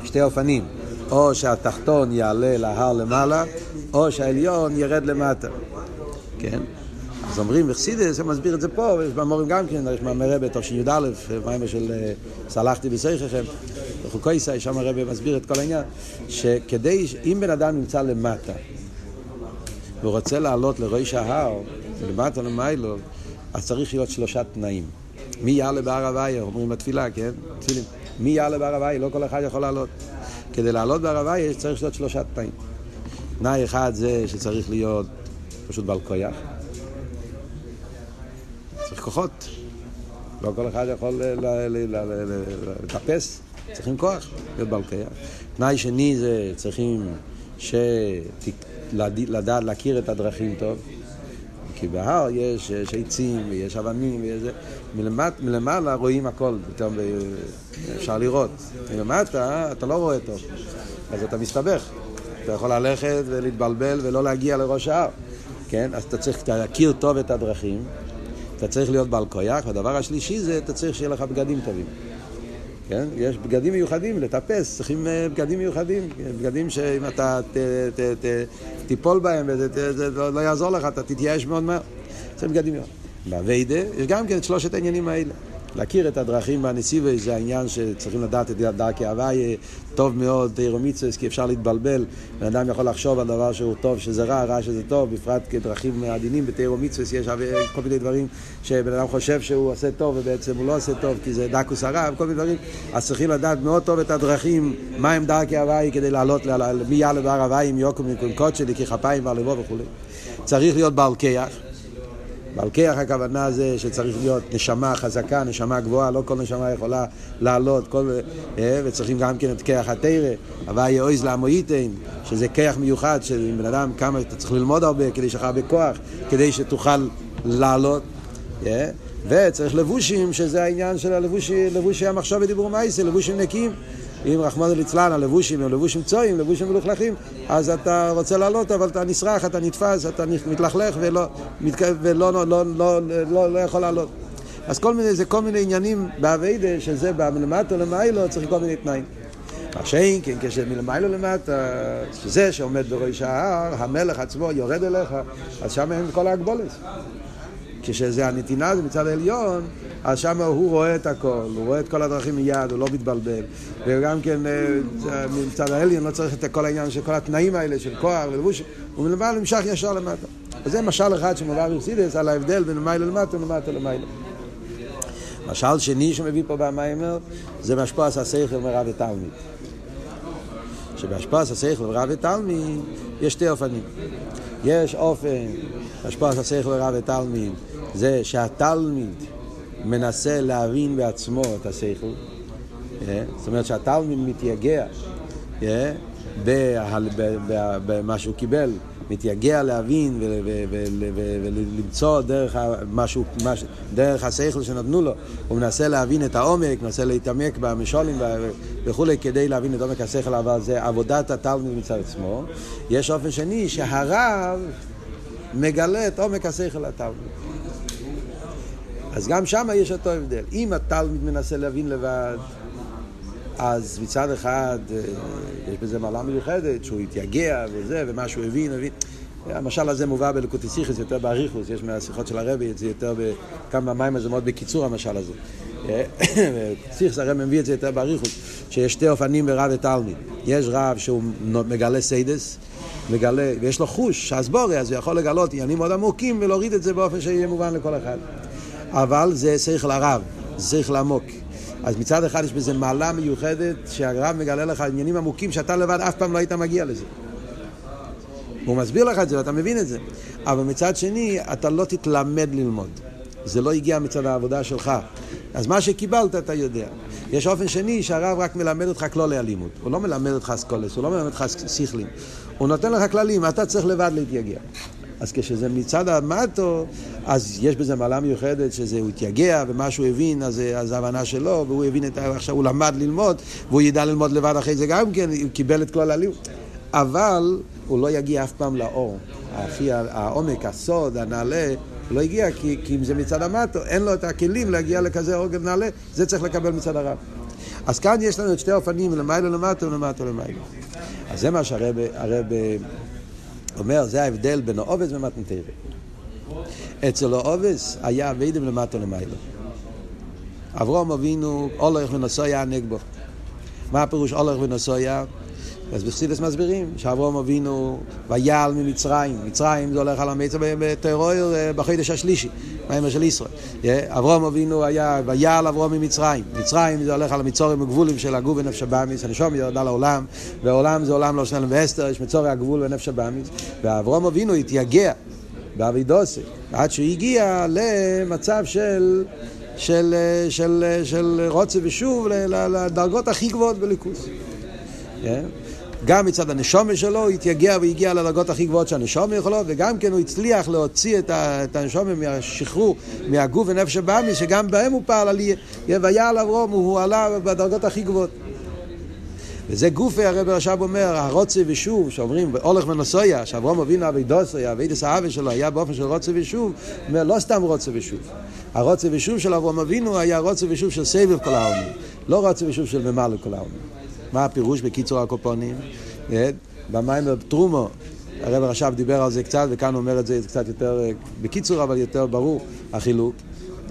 שתי אופנים, או שהתחתון יעלה להר למעלה, או שהעליון ירד למטה, כן? אז אומרים בחסידס, הוא מסביר את זה פה, ויש במורים גם כן, יש מאמרי בתש"י-י"א, מיימר של סלחתי בסייככם, בחוקויסאי, שם הרבי מסביר את כל העניין, שכדי, אם בן אדם נמצא למטה, והוא רוצה לעלות לראש ההר, למטה למיילו, אז צריך להיות שלושה תנאים. מי יעלה בהר הוויה, אומרים בתפילה, כן? תפילים. מי יעלה בהר הוויה, לא כל אחד יכול לעלות. כדי לעלות בהר הוויה צריך להיות שלושה תנאים. תנאי אחד זה שצריך להיות פשוט בעל כויח. צריך כוחות. לא כל אחד יכול לטפס, צריכים כוח, להיות בעל כיח. תנאי שני זה צריכים לדעת להכיר את הדרכים טוב. כי בהר יש, יש עצים ויש אבנים ויש זה. מלמט, מלמעלה רואים הכל, פתאום אפשר לראות. מלמטה אתה לא רואה טוב, אז אתה מסתבך. אתה יכול ללכת ולהתבלבל ולא להגיע לראש ההר. כן? אז אתה צריך להכיר טוב את הדרכים. אתה צריך להיות בעל כויח, והדבר השלישי זה, אתה צריך שיהיה לך בגדים טובים. כן? יש בגדים מיוחדים לטפס, צריכים בגדים מיוחדים, בגדים שאם אתה ת, ת, ת, תיפול בהם וזה לא יעזור לך, אתה תתייאש מאוד מהר. צריך בגדים מיוחדים. באביידה יש גם כן את שלושת העניינים האלה. להכיר את הדרכים והנסיבי זה העניין שצריכים לדעת את דרכי הוויה, טוב מאוד, תירו מצווה, כי אפשר להתבלבל, בן אדם יכול לחשוב על דבר שהוא טוב שזה רע, רע שזה טוב, בפרט כדרכים עדינים בתירו מצווה, יש כל מיני דברים שבן אדם חושב שהוא עושה טוב ובעצם הוא לא עושה טוב, כי זה דקוס הרע וכל מיני דברים, אז צריכים לדעת מאוד טוב את הדרכים, מהם דרכי הוויה כדי לעלות, מי יעלה בהר הוויה עם יוקום מקונקות שלי, ככפיים ועל וכו'. צריך להיות בעל כיח. בעל כיח הכוונה זה שצריך להיות נשמה חזקה, נשמה גבוהה, לא כל נשמה יכולה לעלות, כל, אה, וצריכים גם כן את כיח התרא, הוואי אויז לעמויתן, שזה כיח מיוחד, שאם בן אדם כמה, אתה צריך ללמוד הרבה כדי שיהיה הרבה כוח, כדי שתוכל לעלות. אה, וצריך לבושים, שזה העניין של הלבושי, לבושי המחשב ודיבור מייסי, לבושים נקיים. אם רחמנא ליצלן, הלבושים הם לבושים צועים, לבושים מלוכלכים, אז אתה רוצה לעלות, אבל אתה נסרח, אתה נתפס, אתה מתלכלך ולא, ולא לא, לא, לא, לא, לא יכול לעלות. אז כל מיני, זה כל מיני עניינים באביידה, שזה מלמטה למיילו צריך כל מיני תנאים. מה שאין כן כשמלמיילו למטה, שזה שעומד בראש ההר, המלך עצמו יורד אליך, אז שם אין כל ההגבולת. כשזה הנתינה זה מצד העליון, אז שם הוא רואה את הכל, הוא רואה את כל הדרכים מיד, הוא לא מתבלבל. וגם כן אה, מצד העליון לא צריך את כל העניין של כל התנאים האלה של כוח ולבוש, הוא מלמעלה נמשך ישר למטה. אז זה משל אחד שמובא ברסידס על ההבדל בין למעלה למטה ולמטה למעלה. משל שני שמביא פה במיימר זה משפוע השכל מרב ותלמיד. שבהשפוע השכל מרב ותלמיד יש שתי אופנים. יש אופן, השפוע השכל מרב ותלמיד, זה שהתלמיד מנסה להבין בעצמו את השכל. אה? זאת אומרת שהתלמיד מתייגע אה? במה שהוא קיבל, מתייגע להבין ולמצוא דרך, דרך השכל שנתנו לו, הוא מנסה להבין את העומק, מנסה להתעמק במשולים וכולי כדי להבין את עומק השכל, אבל זה עבודת התלמיד מצד עצמו. יש אופן שני שהרב מגלה את עומק השכל לתלמיד. אז גם שם יש אותו הבדל. אם התלמיד מנסה להבין לבד, אז מצד אחד אה, יש בזה מעלה מיוחדת, שהוא התייגע וזה, ומה שהוא הבין, הבין. המשל הזה מובא בלקוטי סיכס יותר באריכות, יש מהשיחות של הרבי, זה יותר בכמה מים, זה מאוד בקיצור המשל הזה. <coughs> סיכס הרבי מביא את זה יותר באריכות, שיש שתי אופנים ברב ותלמיד. יש רב שהוא מגלה סיידס, מגלה, ויש לו חוש, הסברה, אז הוא יכול לגלות עניינים מאוד עמוקים ולהוריד את זה באופן שיהיה מובן לכל אחד. אבל זה שכל הרב, זה שכל עמוק. אז מצד אחד יש בזה מעלה מיוחדת שהרב מגלה לך עניינים עמוקים שאתה לבד אף פעם לא היית מגיע לזה. הוא מסביר לך את זה ואתה מבין את זה. אבל מצד שני, אתה לא תתלמד ללמוד. זה לא הגיע מצד העבודה שלך. אז מה שקיבלת אתה יודע. יש אופן שני שהרב רק מלמד אותך כלולי הלימוד. הוא לא מלמד אותך אסכולס, הוא לא מלמד אותך שכלים. הוא נותן לך כללים, אתה צריך לבד להתייגע. אז כשזה מצד המטו, אז יש בזה מעלה מיוחדת שזה הוא התייגע ומה שהוא הבין, אז זה ההבנה שלו, והוא הבין את ה... עכשיו הוא למד ללמוד, והוא ידע ללמוד לבד אחרי זה גם כן, הוא קיבל את כל הלימוד. אבל הוא לא יגיע אף פעם לאור. הכי העומק, הסוד, הנעלה, הוא לא הגיע, כי, כי אם זה מצד המטו, אין לו את הכלים להגיע לכזה אור נעלה, זה צריך לקבל מצד הרב. אז כאן יש לנו את שתי אופנים, למעלה למטה ולמטה למעלה. אז זה מה שהרב אומר, זה ההבדל בין העובס ומתנתרא. אצל העובס היה אביידם למטה למעלה. אברום אבינו, הולך ונוסויה נגבו. מה הפירוש הולך ונוסויה? אז בחסידס מסבירים שאברום אבינו ויעל ממצרים, מצרים זה הולך על המצר בטרור אה, בחודש השלישי, מהאמר של ישראל. אברום אבינו היה ויעל אברום ממצרים, מצרים זה הולך על המצורים הגבולים של הגוף ונפש הבאמיס, הנשום ירדה לעולם, והעולם זה עולם לא שלם ואסתר, יש מצורי הגבול ונפש הבאמיס, ואברום אבינו התייגע באבידוסי, עד שהוא הגיע למצב של... של, של, של, של רוצה ושוב לדרגות הכי גבוהות בליכוס. Yeah. גם מצד הנשומה שלו הוא התייגע והגיע לדרגות הכי גבוהות שהנשומה יכולו, וגם כן הוא הצליח להוציא את הנשומה מהשחרור, מהגוף ונפש הבאמי, שגם בהם הוא פעל על ויעל אברום, הוא עלה בדרגות הכי גבוהות. וזה גופי הרב עכשיו אומר, הרוצה ושוב, שאומרים, הולך ונוסויה, שאברום אבינו אבי דוסויה, אבי דס האבי שלו היה באופן של רוצה ושוב, אומר, לא סתם רוצה ושוב. הרוצה ושוב של אברום אבינו היה רוצה ושוב של סבב כל העולמים, לא רוצה ושוב של ממלא כל העולמים. מה הפירוש בקיצור הקופונים? אה, במים טרומו, הרב עכשיו דיבר על זה קצת, וכאן הוא אומר את זה קצת יותר, אה, בקיצור אבל יותר ברור, החילוק,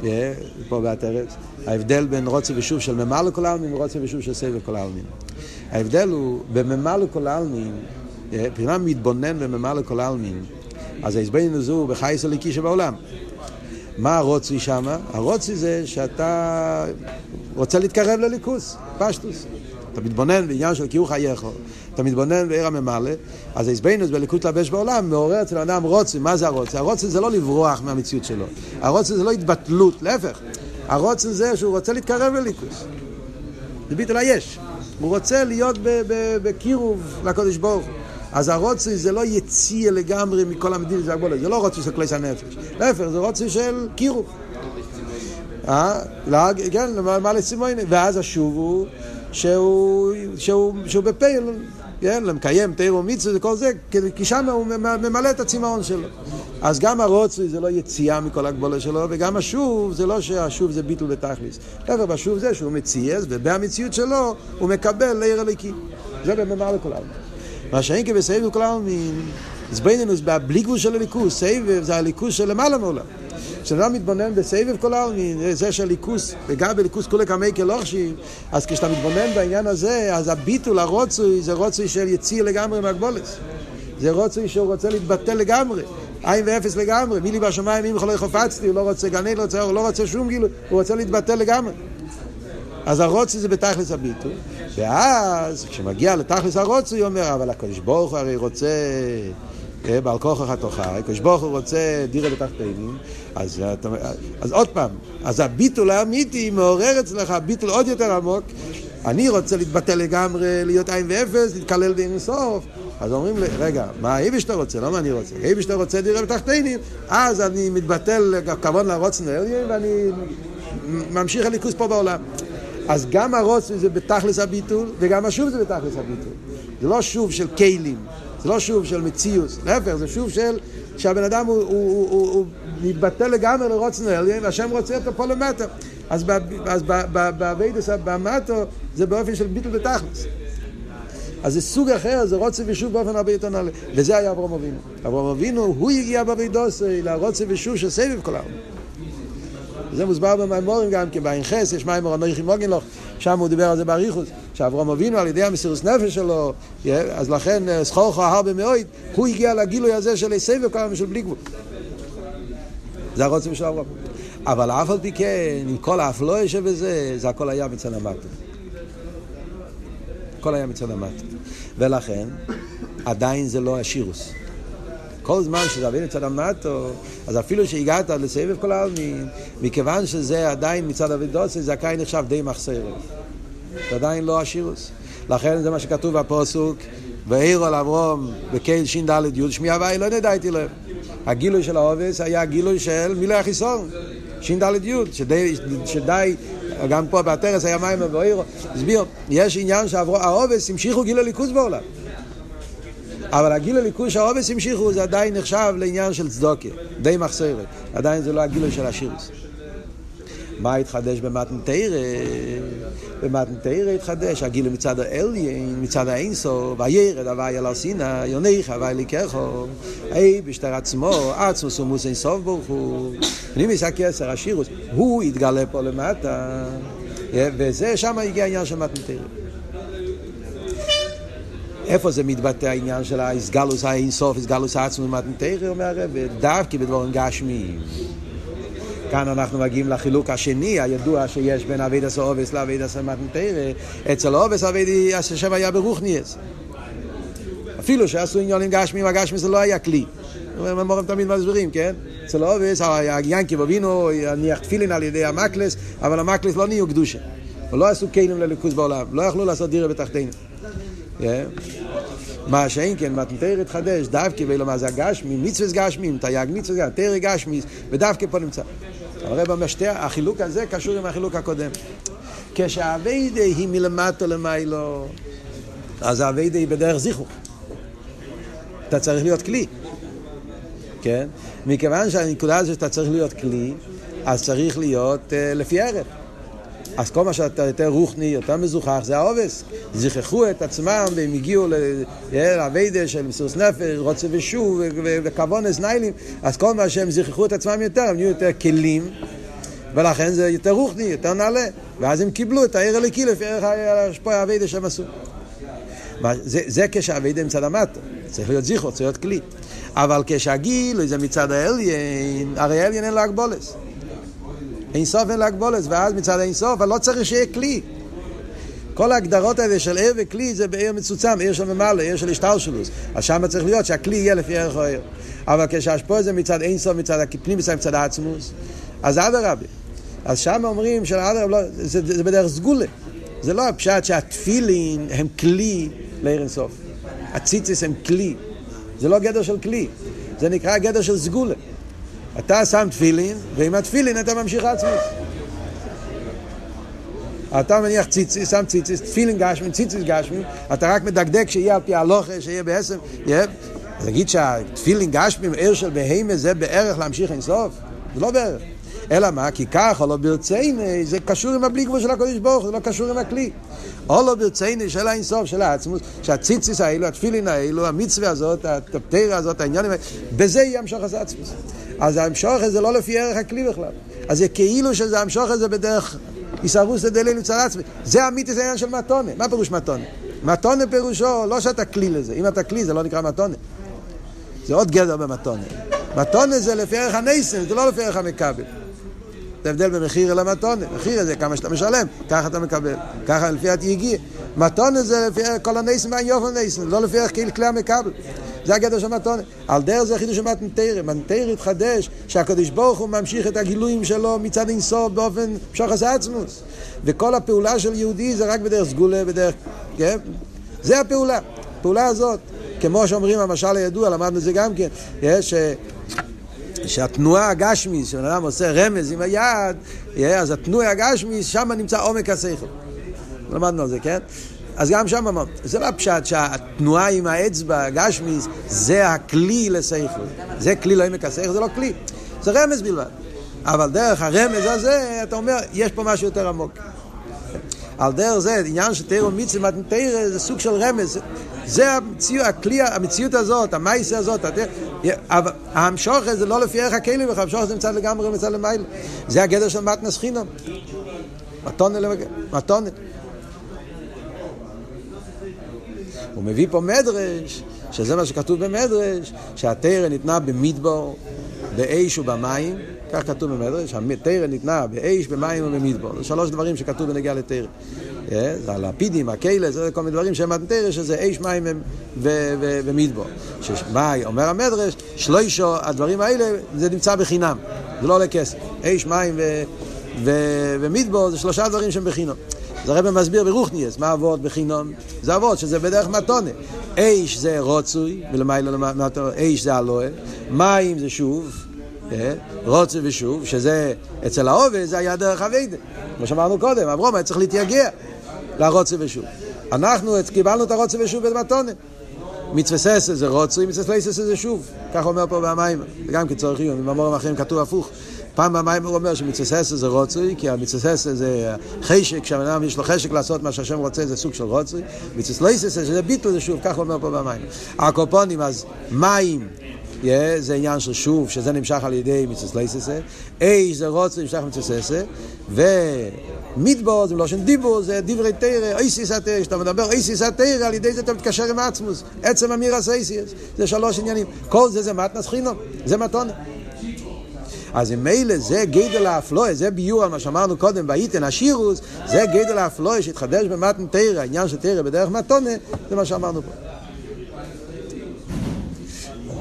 אה, פה בעטרת. ההבדל בין רוצה ושוב של ממלא לכל העלמין ורוצה ושוב של סבב כל העלמין. ההבדל הוא, בממלא לכל העלמין, מבחינה מתבונן בממלא לכל העלמין, אז ההסברנו הזו בחייס הליקי שבעולם. מה הרוצי שם? הרוצי זה שאתה רוצה להתקרב לליכוס, פשטוס. אתה מתבונן בעניין של קיור חייך, אתה מתבונן בעיר הממלא, אז ההסבינוס בליקוט לבש בעולם מעורר אצל האדם רוצה, מה זה הרוצה? הרוצה זה לא לברוח מהמציאות שלו, הרוצה זה לא התבטלות, להפך, הרוצה זה שהוא רוצה להתקרב לליכוס, זה ביטל היש, הוא רוצה להיות בקירוב לקודש ברוך אז הרוצה זה לא יציע לגמרי מכל המדינות והגבולות, זה לא רוצה של כלי הנפש, להפך, זה רוצה של קירוב. אה? כן, מה לסימויני? ואז השוב הוא שהוא, שהוא, שהוא בפייל, כן, למקיים תירו מצווה וכל זה, כי שם הוא ממלא את הצמאון שלו. אז גם הרוצוי זה לא יציאה מכל הגבולה שלו, וגם השוב זה לא שהשוב זה ביטול בתכליס. להפך, בשוב זה שהוא מציאס, ובמציאות שלו הוא מקבל לעיר הליקי. זה במאמר לכל העלמין. מה שאין כבסבב כל העלמין, זבנינוס בלי גבול של הליכוס, סבב זה הליכוס של למעלה מעולם. כשאדם מתבונן בסבב כל העלמין, זה שהליכוס, וגם בליכוס כולי כמי כלוכשי, אז כשאתה מתבונן בעניין הזה, אז הביטול, הרוצוי, זה רוצוי של יציר לגמרי מהגבולס. זה רוצוי שהוא רוצה להתבטל לגמרי. עין ואפס לגמרי, מי לי בשמיים אם יכולה חופצתי, הוא לא רוצה גני, לא רוצה, הוא לא רוצה שום גילו, הוא רוצה להתבטל לגמרי. אז הרוצי זה בתכלס הביטול, ואז כשמגיע לתכלס הרוצי הוא אומר, אבל הקדוש ברוך הוא הרי רוצה בעל כוחך תוכי, הקדוש ברוך הוא רוצה דירה בתחתינים, אז, אז עוד פעם, אז הביטול האמיתי מעורר אצלך ביטול עוד יותר עמוק, אני רוצה להתבטל לגמרי, להיות עין ואפס, להתקלל באין סוף, אז אומרים לי, רגע, מה שאתה רוצה? לא מה אני רוצה. שאתה רוצה דירה בתחתינים, אז אני מתבטל כבוד לרוץ נעליין ואני ממשיך הליכוס פה בעולם. אז גם הרוץ זה בתכלס הביטול, וגם השוב זה בתכלס הביטול. זה לא שוב של כלים, זה לא שוב של מציאוס, להפך, זה שוב של שהבן אדם הוא, הוא, הוא, הוא, הוא מתבטל לגמרי לרוץ נעליין, והשם רוצה אותו פה למטה. אז באביידס במטו זה באופן של ביטול בתכלס. אז זה סוג אחר, זה רוצה ושוב באופן הרבה יותר נעלה. וזה היה אברום אבינו. אברום אבינו, הוא הגיע בבידוסי לרוצה ושוב של סבב כל העולם. זה מוסבר במימורים גם כן, בעין חס, יש מימור אנוכי מוגן שם הוא דיבר על זה באריכוס, שאברום אבינו על ידי המסירוס נפש שלו, אז לכן סחורכו הרבה מאוד, הוא הגיע לגילוי הזה של סבב כל העולם של בלי גבול. זה הרוצה של אברום. אבל אף על פי כן, עם כל האפלואה שבזה, זה הכל היה מצד המטה. הכל היה מצד המטה. ולכן, עדיין זה לא השירוס. כל זמן שזה אבין מצד המטו, אז אפילו שהגעת לסבב כל העלמין, מכיוון שזה עדיין מצד אבידוסי, זה עדיין נחשב די מחסרת. זה עדיין לא השירוס. לכן זה מה שכתוב בפוסוק, והעירו על אברום בקהיל ש"ד י' שמי הוואי לא נדעתי להם. הגילוי של העובס היה גילוי של מילוי החיסון, ש"ד י', שדי, שדי, גם פה בתרס היה מים ובוירו, הסביר, יש עניין שהעובס המשיכו גילוי ליכוז בעולם. אבל הגיל הליכוז שהעובס המשיכו זה עדיין נחשב לעניין של צדוקה, די מחסרת. עדיין זה לא הגילוי של השירוס. מה התחדש במתנתרא? במתנתרא התחדש הגילוי מצד האליין, מצד האינסו, וירד הווי על הסינה, יוניך הווי ליקחו, אי בשטר עצמו, עצמו סומוס אינסוף ברוך הוא. פנימיס הכסר, השירוס, הוא התגלה פה למטה, וזה, שם הגיע העניין של מתנתרא. איפה זה מתבטא העניין של האיסגלוס האינסוף, איסגלוס העצמו במתנתרא, אומר הרב, דווקא בדבורים גשמיים. כאן אנחנו מגיעים לחילוק השני הידוע שיש בין אביד עשה עובס לאביד עשה מתנתרא. אצל עובס אביד השם היה ברוכניאס. אפילו שעשו עניונים גשמיים, הגשמי זה לא היה כלי. המורים תמיד מסבירים, כן? אצל עובס, ינקי אבינו הניח תפילין על ידי המקלס, אבל המקלס לא נהיו קדושה. ולא עשו כלים לליכוז בעולם, לא יכלו לעשות דירה בתחתינו. מה שאין כן, מתנתר התחדש, דווקא ואילו מה זה הגשמי, מצווה גשמי, תייג מצווה גשמי, תרא גשמי, ודווקא פה נמצא. הרב אומר, שתי, החילוק הזה קשור עם החילוק הקודם. כשהאביידה היא מלמטו למיילו, אז האביידה היא בדרך זיכוך. אתה צריך להיות כלי, כן? מכיוון שהנקודה הזו שאתה צריך להיות כלי, אז צריך להיות uh, לפי ערך. אז כל מה שאתה יותר רוחני, יותר מזוכח, זה העובס. זיככו את עצמם והם הגיעו לאביידה של מסירות נפש, רוצה ושוב, וכוונס ניילים, אז כל מה שהם זיככו את עצמם יותר, הם נהיו יותר כלים, ולכן זה יותר רוחני, יותר נעלה. ואז הם קיבלו את העיר הליקי לפי ערך האביידה שהם עשו. זה, זה כשהאביידה מצד המטה, צריך להיות זיכרו, צריך להיות כלי. אבל כשהגיל זה מצד האליין, הרי האליין אין לו הגבולס. אין סוף אין להגבולת, ואז מצד אין סוף, אבל לא צריך שיהיה כלי. כל ההגדרות האלה של עיר וכלי זה בעיר מצוצם, עיר של ממלא, עיר של השטלשלוס. אז שם צריך להיות שהכלי יהיה לפי ערך העיר. אבל כשהשפוע זה מצד אין סוף, מצד הפנים, מצד העצמוס, אז אדרבה. אז שם אומרים שאדרבה, לא, זה, זה בדרך סגולה. זה לא הפשט שהתפילין הם כלי לעיר אינסוף. הציציס הם כלי. זה לא גדר של כלי. זה נקרא גדר של סגולה. אתה שם תפילין, ועם התפילין אתה ממשיך עצמי. אתה מניח ציציס, שם ציציס, תפילין גשמי, ציציס גשמי, אתה רק מדקדק שיהיה על פי הלוכה, שיהיה בעצם, אז נגיד שהתפילין גשמים ער של בהמה זה בערך להמשיך אינסוף? זה לא בערך. אלא מה? כי ככה לא ברצייני, זה קשור עם הבלי גבול של הקודש ברוך זה לא קשור עם הכלי. או לא ברצייני של האינסוף, של העצמוס, שהציציס האלו, התפילין האלו, המצווה הזאת, הפתירה הזאת, העניינים האלה, בזה יהיה המשוך הזה עצמוס. אז המשוך הזה לא לפי ערך הכלי בכלל. אז זה כאילו שזה המשוך הזה בדרך איסרוס דליל צר עצמי. זה אמיתי, זה העניין של מתונה. מה פירוש מתונה? מתונה פירושו לא שאתה כלי לזה. אם אתה כלי זה לא נקרא מתונה. זה עוד גדר במתונה. מתונה זה לפי ערך הנסן, זה לא לפי ערך המכבל. זה הבדל בין מחיר אל המתונה. מחיר זה כמה שאתה משלם, ככה אתה מקבל. ככה לפי התיגיע. מתונה זה לפי כל הנסן והיופן נסן, לא לפי ערך כלי המקבל. זה הגדר של מתונה. על דרך זה חידוש של מתנתרא. מתנתרא התחדש שהקדוש ברוך הוא ממשיך את הגילויים שלו מצד אינסוף באופן שוחס עצמוס. וכל הפעולה של יהודי זה רק בדרך סגולה, בדרך... כן? זה הפעולה. הפעולה הזאת, כמו שאומרים המשל הידוע, למדנו את זה גם כן, יש... שהתנועה הגשמית, שבן אדם עושה רמז עם היד, אז התנועה הגשמית, שם נמצא עומק השכל. למדנו על זה, כן? אז גם שם אמרנו, זה לא פשט שהתנועה עם האצבע, הגשמיס, זה הכלי לשכל. זה כלי לעמק השכל, זה לא כלי. זה רמז בלבד. אבל דרך הרמז הזה, אתה אומר, יש פה משהו יותר עמוק. על דרך זה, עניין של תירו מצווה מתנתרא זה סוג של רמז. זה המציאות, הכלי, המציאות הזאת, המייסה הזאת. אבל המשוך זה לא לפי ערך הכלים המשוך זה מצד לגמרי מצד למעלה. זה הגדר של מתנס חינם. מתונה, מתונה. הוא מביא פה מדרש, שזה מה שכתוב במדרש, שהתרא ניתנה במדבור, באש ובמים, כך כתוב במדרש, התרא ניתנה באש, במים ובמדבור. זה שלוש דברים שכתוב בנגיעה לתרא. אה, זה הלפידים, הכלא, זה כל מיני דברים שהם התרא, שזה אש, מים ומדבור. מה אומר המדרש? שלושו, הדברים האלה, זה נמצא בחינם, זה לא עולה כסף. אש, מים ומדבור זה שלושה דברים שהם בחינם. אז הרב מסביר ברוכניאס, מה אבות בחינום? זה אבות שזה בדרך מתונה. אש זה רוצוי, ולמעלה למטה, אש זה אלוה, מים זה שוב, אה? רוצוי ושוב, שזה אצל העובד זה היה דרך אביידה. כמו שאמרנו קודם, אברום היה צריך להתייגע לרוצוי ושוב. אנחנו קיבלנו את הרוצוי ושוב במתונה. מצווה זה רוצוי, מצווה זה שוב. כך אומר פה במים, וגם כצורך יום, במאמרים אחרים כתוב הפוך. פעם במים הוא אומר שמצווה זה רוצוי, כי המצווה זה חשק, כשהבן אדם יש לו חשק לעשות מה שהשם רוצה, זה סוג של רוצוי. מצווה שזה ביטול, זה שוב, כך הוא אומר פה במים. הקופונים, אז מים, Yeah, זה עניין של שוב, שזה נמשך על ידי מצווה ססה, אש זה רוצה נמשך מצווה ססה, ומדבור זה מלושן דיבור, זה דברי תרא, אייסיס התרא, כשאתה מדבר אייסיס התרא, על ידי זה אתה מתקשר עם עצמוס, עצם אמירס אייסיס, זה שלוש עניינים, כל זה זה מתנס חינום, זה מתונה. אז אם מילא זה גדל האפלואה, זה ביור על מה שאמרנו קודם, וייתן השירוס, זה גדל האפלואה שהתחדש במתן תרא, העניין של תרא בדרך מתונה, זה מה שאמרנו פה.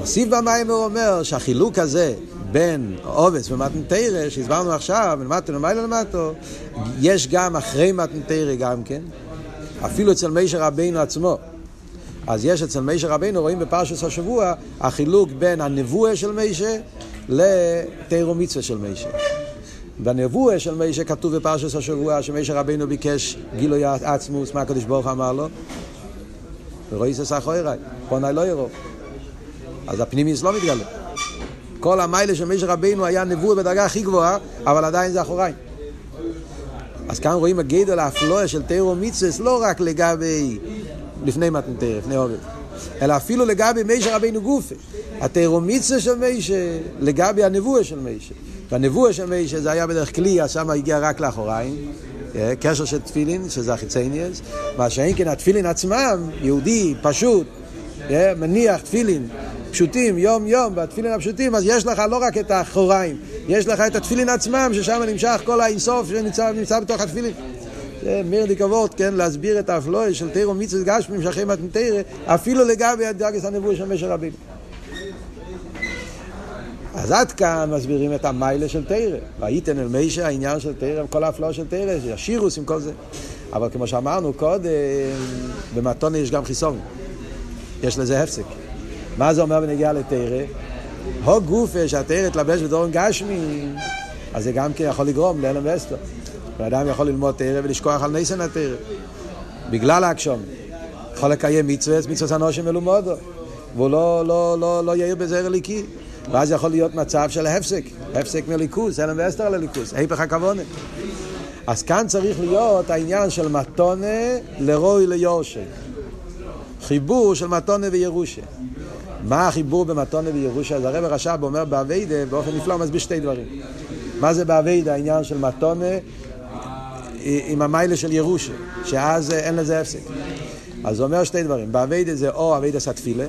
מוסיף הוא אומר שהחילוק הזה בין עובס ומתן תרא, שהסברנו עכשיו, מלמטו למעלה למטו, יש גם אחרי מתן תרא גם כן, אפילו אצל מישר רבינו עצמו. אז יש אצל מישר רבינו, רואים בפרשת השבוע, החילוק בין הנבואה של מישר לתירו מצווה של מישה. בנבואה של מישה כתוב בפרשת השבוע שמישה רבינו ביקש גילוי עצמוס, מה הקדוש ברוך אמר לו? ורואי ססח אוירי, פוני לא ירוב. אז הפנימיס לא מתגלה. כל המיילה של מישה רבינו היה נבואה בדרגה הכי גבוהה, אבל עדיין זה אחוריים. אז כאן רואים הגדל האפלואה של תירו מצווה לא רק לגבי לפני מתנתר, לפני עובד. אלא אפילו לגבי מישה רבינו גופה. התירומיצה של מישה לגבי הנבואה של מישה. והנבואה של מישה זה היה בדרך כלי, אז שם הגיע רק לאחוריים. אה, קשר של תפילין, שזה החיצניאס, מה שאין כן התפילין עצמם, יהודי פשוט, אה, מניח תפילין פשוטים יום יום, והתפילין הפשוטים, אז יש לך לא רק את האחוריים, יש לך את התפילין עצמם, ששם נמשך כל האינסוף שנמצא בתוך התפילין. זה מירדיק אבות, כן, להסביר את האפלואי של תירו מצווה גשמים שאחרי מתנתרא, אפילו לגבי הדרגס הנבוא של משה רבינו. אז עד כאן מסבירים את המיילה של תרא. והייתן אל מישה העניין של תרא, כל האפלואי של תרא, השירוס עם כל זה. אבל כמו שאמרנו קודם, במתונה יש גם חיסון. יש לזה הפסק. מה זה אומר בנגיעה לתרא? הו גופה שהתרא תלבש בדורן גשמי, אז זה גם כן יכול לגרום להלם ואסתר. ואדם יכול ללמוד תרא ולשכוח על ניסן התרא. בגלל האקשום. יכול לקיים מצווה, מצווה אנושים מלומדו. והוא לא, לא, לא, לא יאיר בזרע ליקי. ואז יכול להיות מצב של הפסק, הפסק מליכוז, אלם ואסתר לליכוז, היפך הכוונה. אז כאן צריך להיות העניין של מתונה לרוי ליורשה. חיבור של מתונה וירושה. מה החיבור במתונה וירושה? אז הרב הרש"ב אומר באביידה, באופן נפלא הוא מסביר שתי דברים. מה זה באביידה העניין של מתונה עם המיילה של ירושה, שאז אין לזה הפסק. אז הוא אומר שתי דברים, באביידה זה או אביידה סטפילה,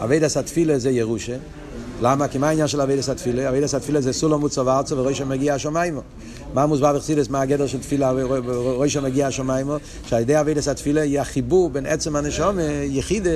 אביידה סטפילה זה ירושה, למה? כי מה העניין של אביידה סטפילה? אביידה סטפילה זה סולו מוצו וארצו וראשון מגיע השמיימו. מה מוסבר בחסידס, מה הגדר של תפילה ראשון מגיע השמיימו? שעל ידי אביידה סטפילה יהיה חיבור בין עצם הנשום יחידה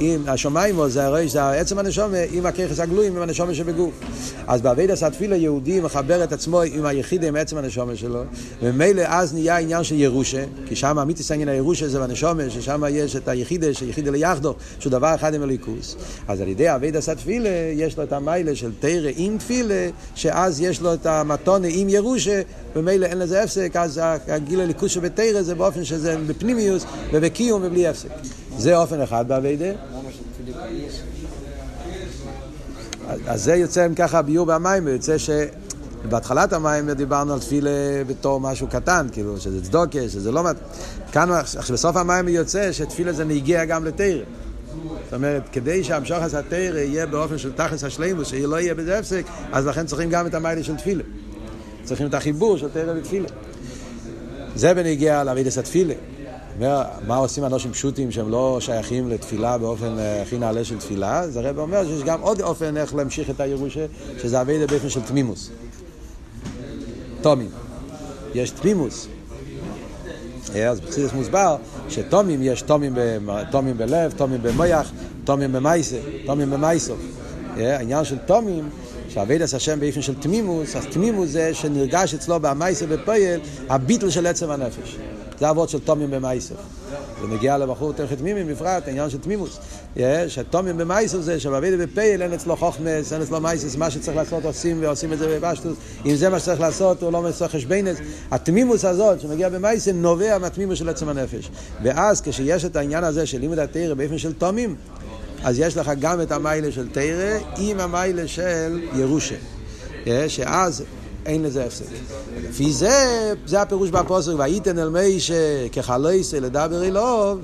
עם השמיימו, זה הרי זה עצם הנשום עם הככס הגלויים, עם הנשום שבגוף. אז באביידה סטפילה יהודי מחבר את עצמו עם היחידה, עם עצם הנשום שלו, וממילא אז נהיה עניין של ירושה, כי שם אמיתיס העניין הירושה זה בנשום, ששם יש את היחידה, שיחידה ליחדו, שהוא דבר אחד עם הליכוס. אז על ידי אביידה סטפילה יש לו את המיילה של תרא עם תפילה, שאז יש לו את המתונה עם ירושה, ומילא אין לזה הפסק, אז הגיל הליכוס שבתרא זה באופן שזה בפנימיוס ובקיום ובלי הפסק. זה אופן אחד באביידה. אז זה יוצא אם ככה ביור במים, יוצא ש... בהתחלת המים דיברנו על תפילה בתור משהו קטן, כאילו, שזה צדוקה, שזה לא... כאן, בסוף המים יוצא שתפילה זה נגיע גם לתרא. זאת אומרת, כדי שהמשוך הזה התרא יהיה באופן של תכלס השלימוס, שלא יהיה בזה הפסק, אז לכן צריכים גם את המיילה של תפילה. צריכים את החיבור של תרא ותפילה. זה בנגיע לאבידס התפילה. מה עושים אנשים פשוטים שהם לא שייכים לתפילה באופן הכי נעלה של תפילה? אז הרב אומר שיש גם עוד אופן איך להמשיך את הירושה, שזה אבידה באופן של תמימוס. תומים. יש תמימוס. אז בצדס מוסבר שתומים יש תומים, תומים בלב, תומים במויח, תומים במייסה, תומים במייסוף. העניין של תומים שעבד השם באופן של תמימוס, אז תמימוס זה שנרגש אצלו במייסה ופועל הביטל של עצם הנפש. זה אבות של תומים במייסר. זה מגיע לבחור תכת תמימים בפרט, העניין של תמימוס. שתומים במייסר זה שבאבידה בפייל אין אצלו חוכמס, אין אצלו מייסס, מה שצריך לעשות עושים ועושים את זה בבשטוס. אם זה מה שצריך לעשות, הוא לא מצריך חשבנס. התמימוס הזאת שמגיע במייסר נובע מהתמימוס של עצם הנפש. ואז כשיש את העניין הזה של לימוד התרא באופן של תומים, אז יש לך גם את המיילה של תרא עם המיילה של ירושה. שאז אין לזה הפסק. לפי זה, זה הפירוש בפוסק, וייתן אל מיישה כחלויסה לדבר אלוב,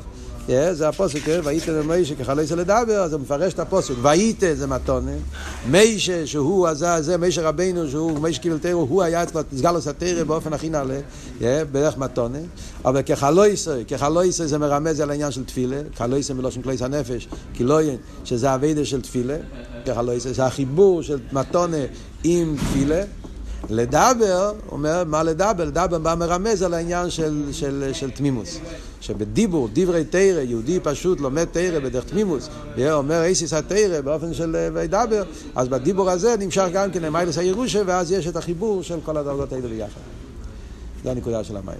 זה הפוסק, וייתן אל מיישה כחלויסה לדבר, אז הוא מפרש את הפוסק, וייתן זה מתונה, מיישה שהוא, זה מיישה רבינו, שהוא מיישה קיבל תירו, הוא היה אצלו, סגל עושה תירו באופן הכי נעלה, בערך מתונה, אבל כחלויסה, כחלויסה זה מרמז על העניין של תפילה, כחלויסה מלושן כלייס הנפש, כילוין, שזה הווידה של תפילה, כחלויסה, זה החיבור של מתונה עם תפילה, לדבר, אומר, מה לדבר? לדבר בא מרמז על העניין של, של, של תמימוס. שבדיבור, דברי תרא, יהודי פשוט לומד תרא בדרך תמימוס, ואומר איסיס התרא באופן של וידבר, אז בדיבור הזה נמשך גם כן למיילס הירושה, ואז יש את החיבור של כל הדרגות האלה ביחד. זו הנקודה של המים.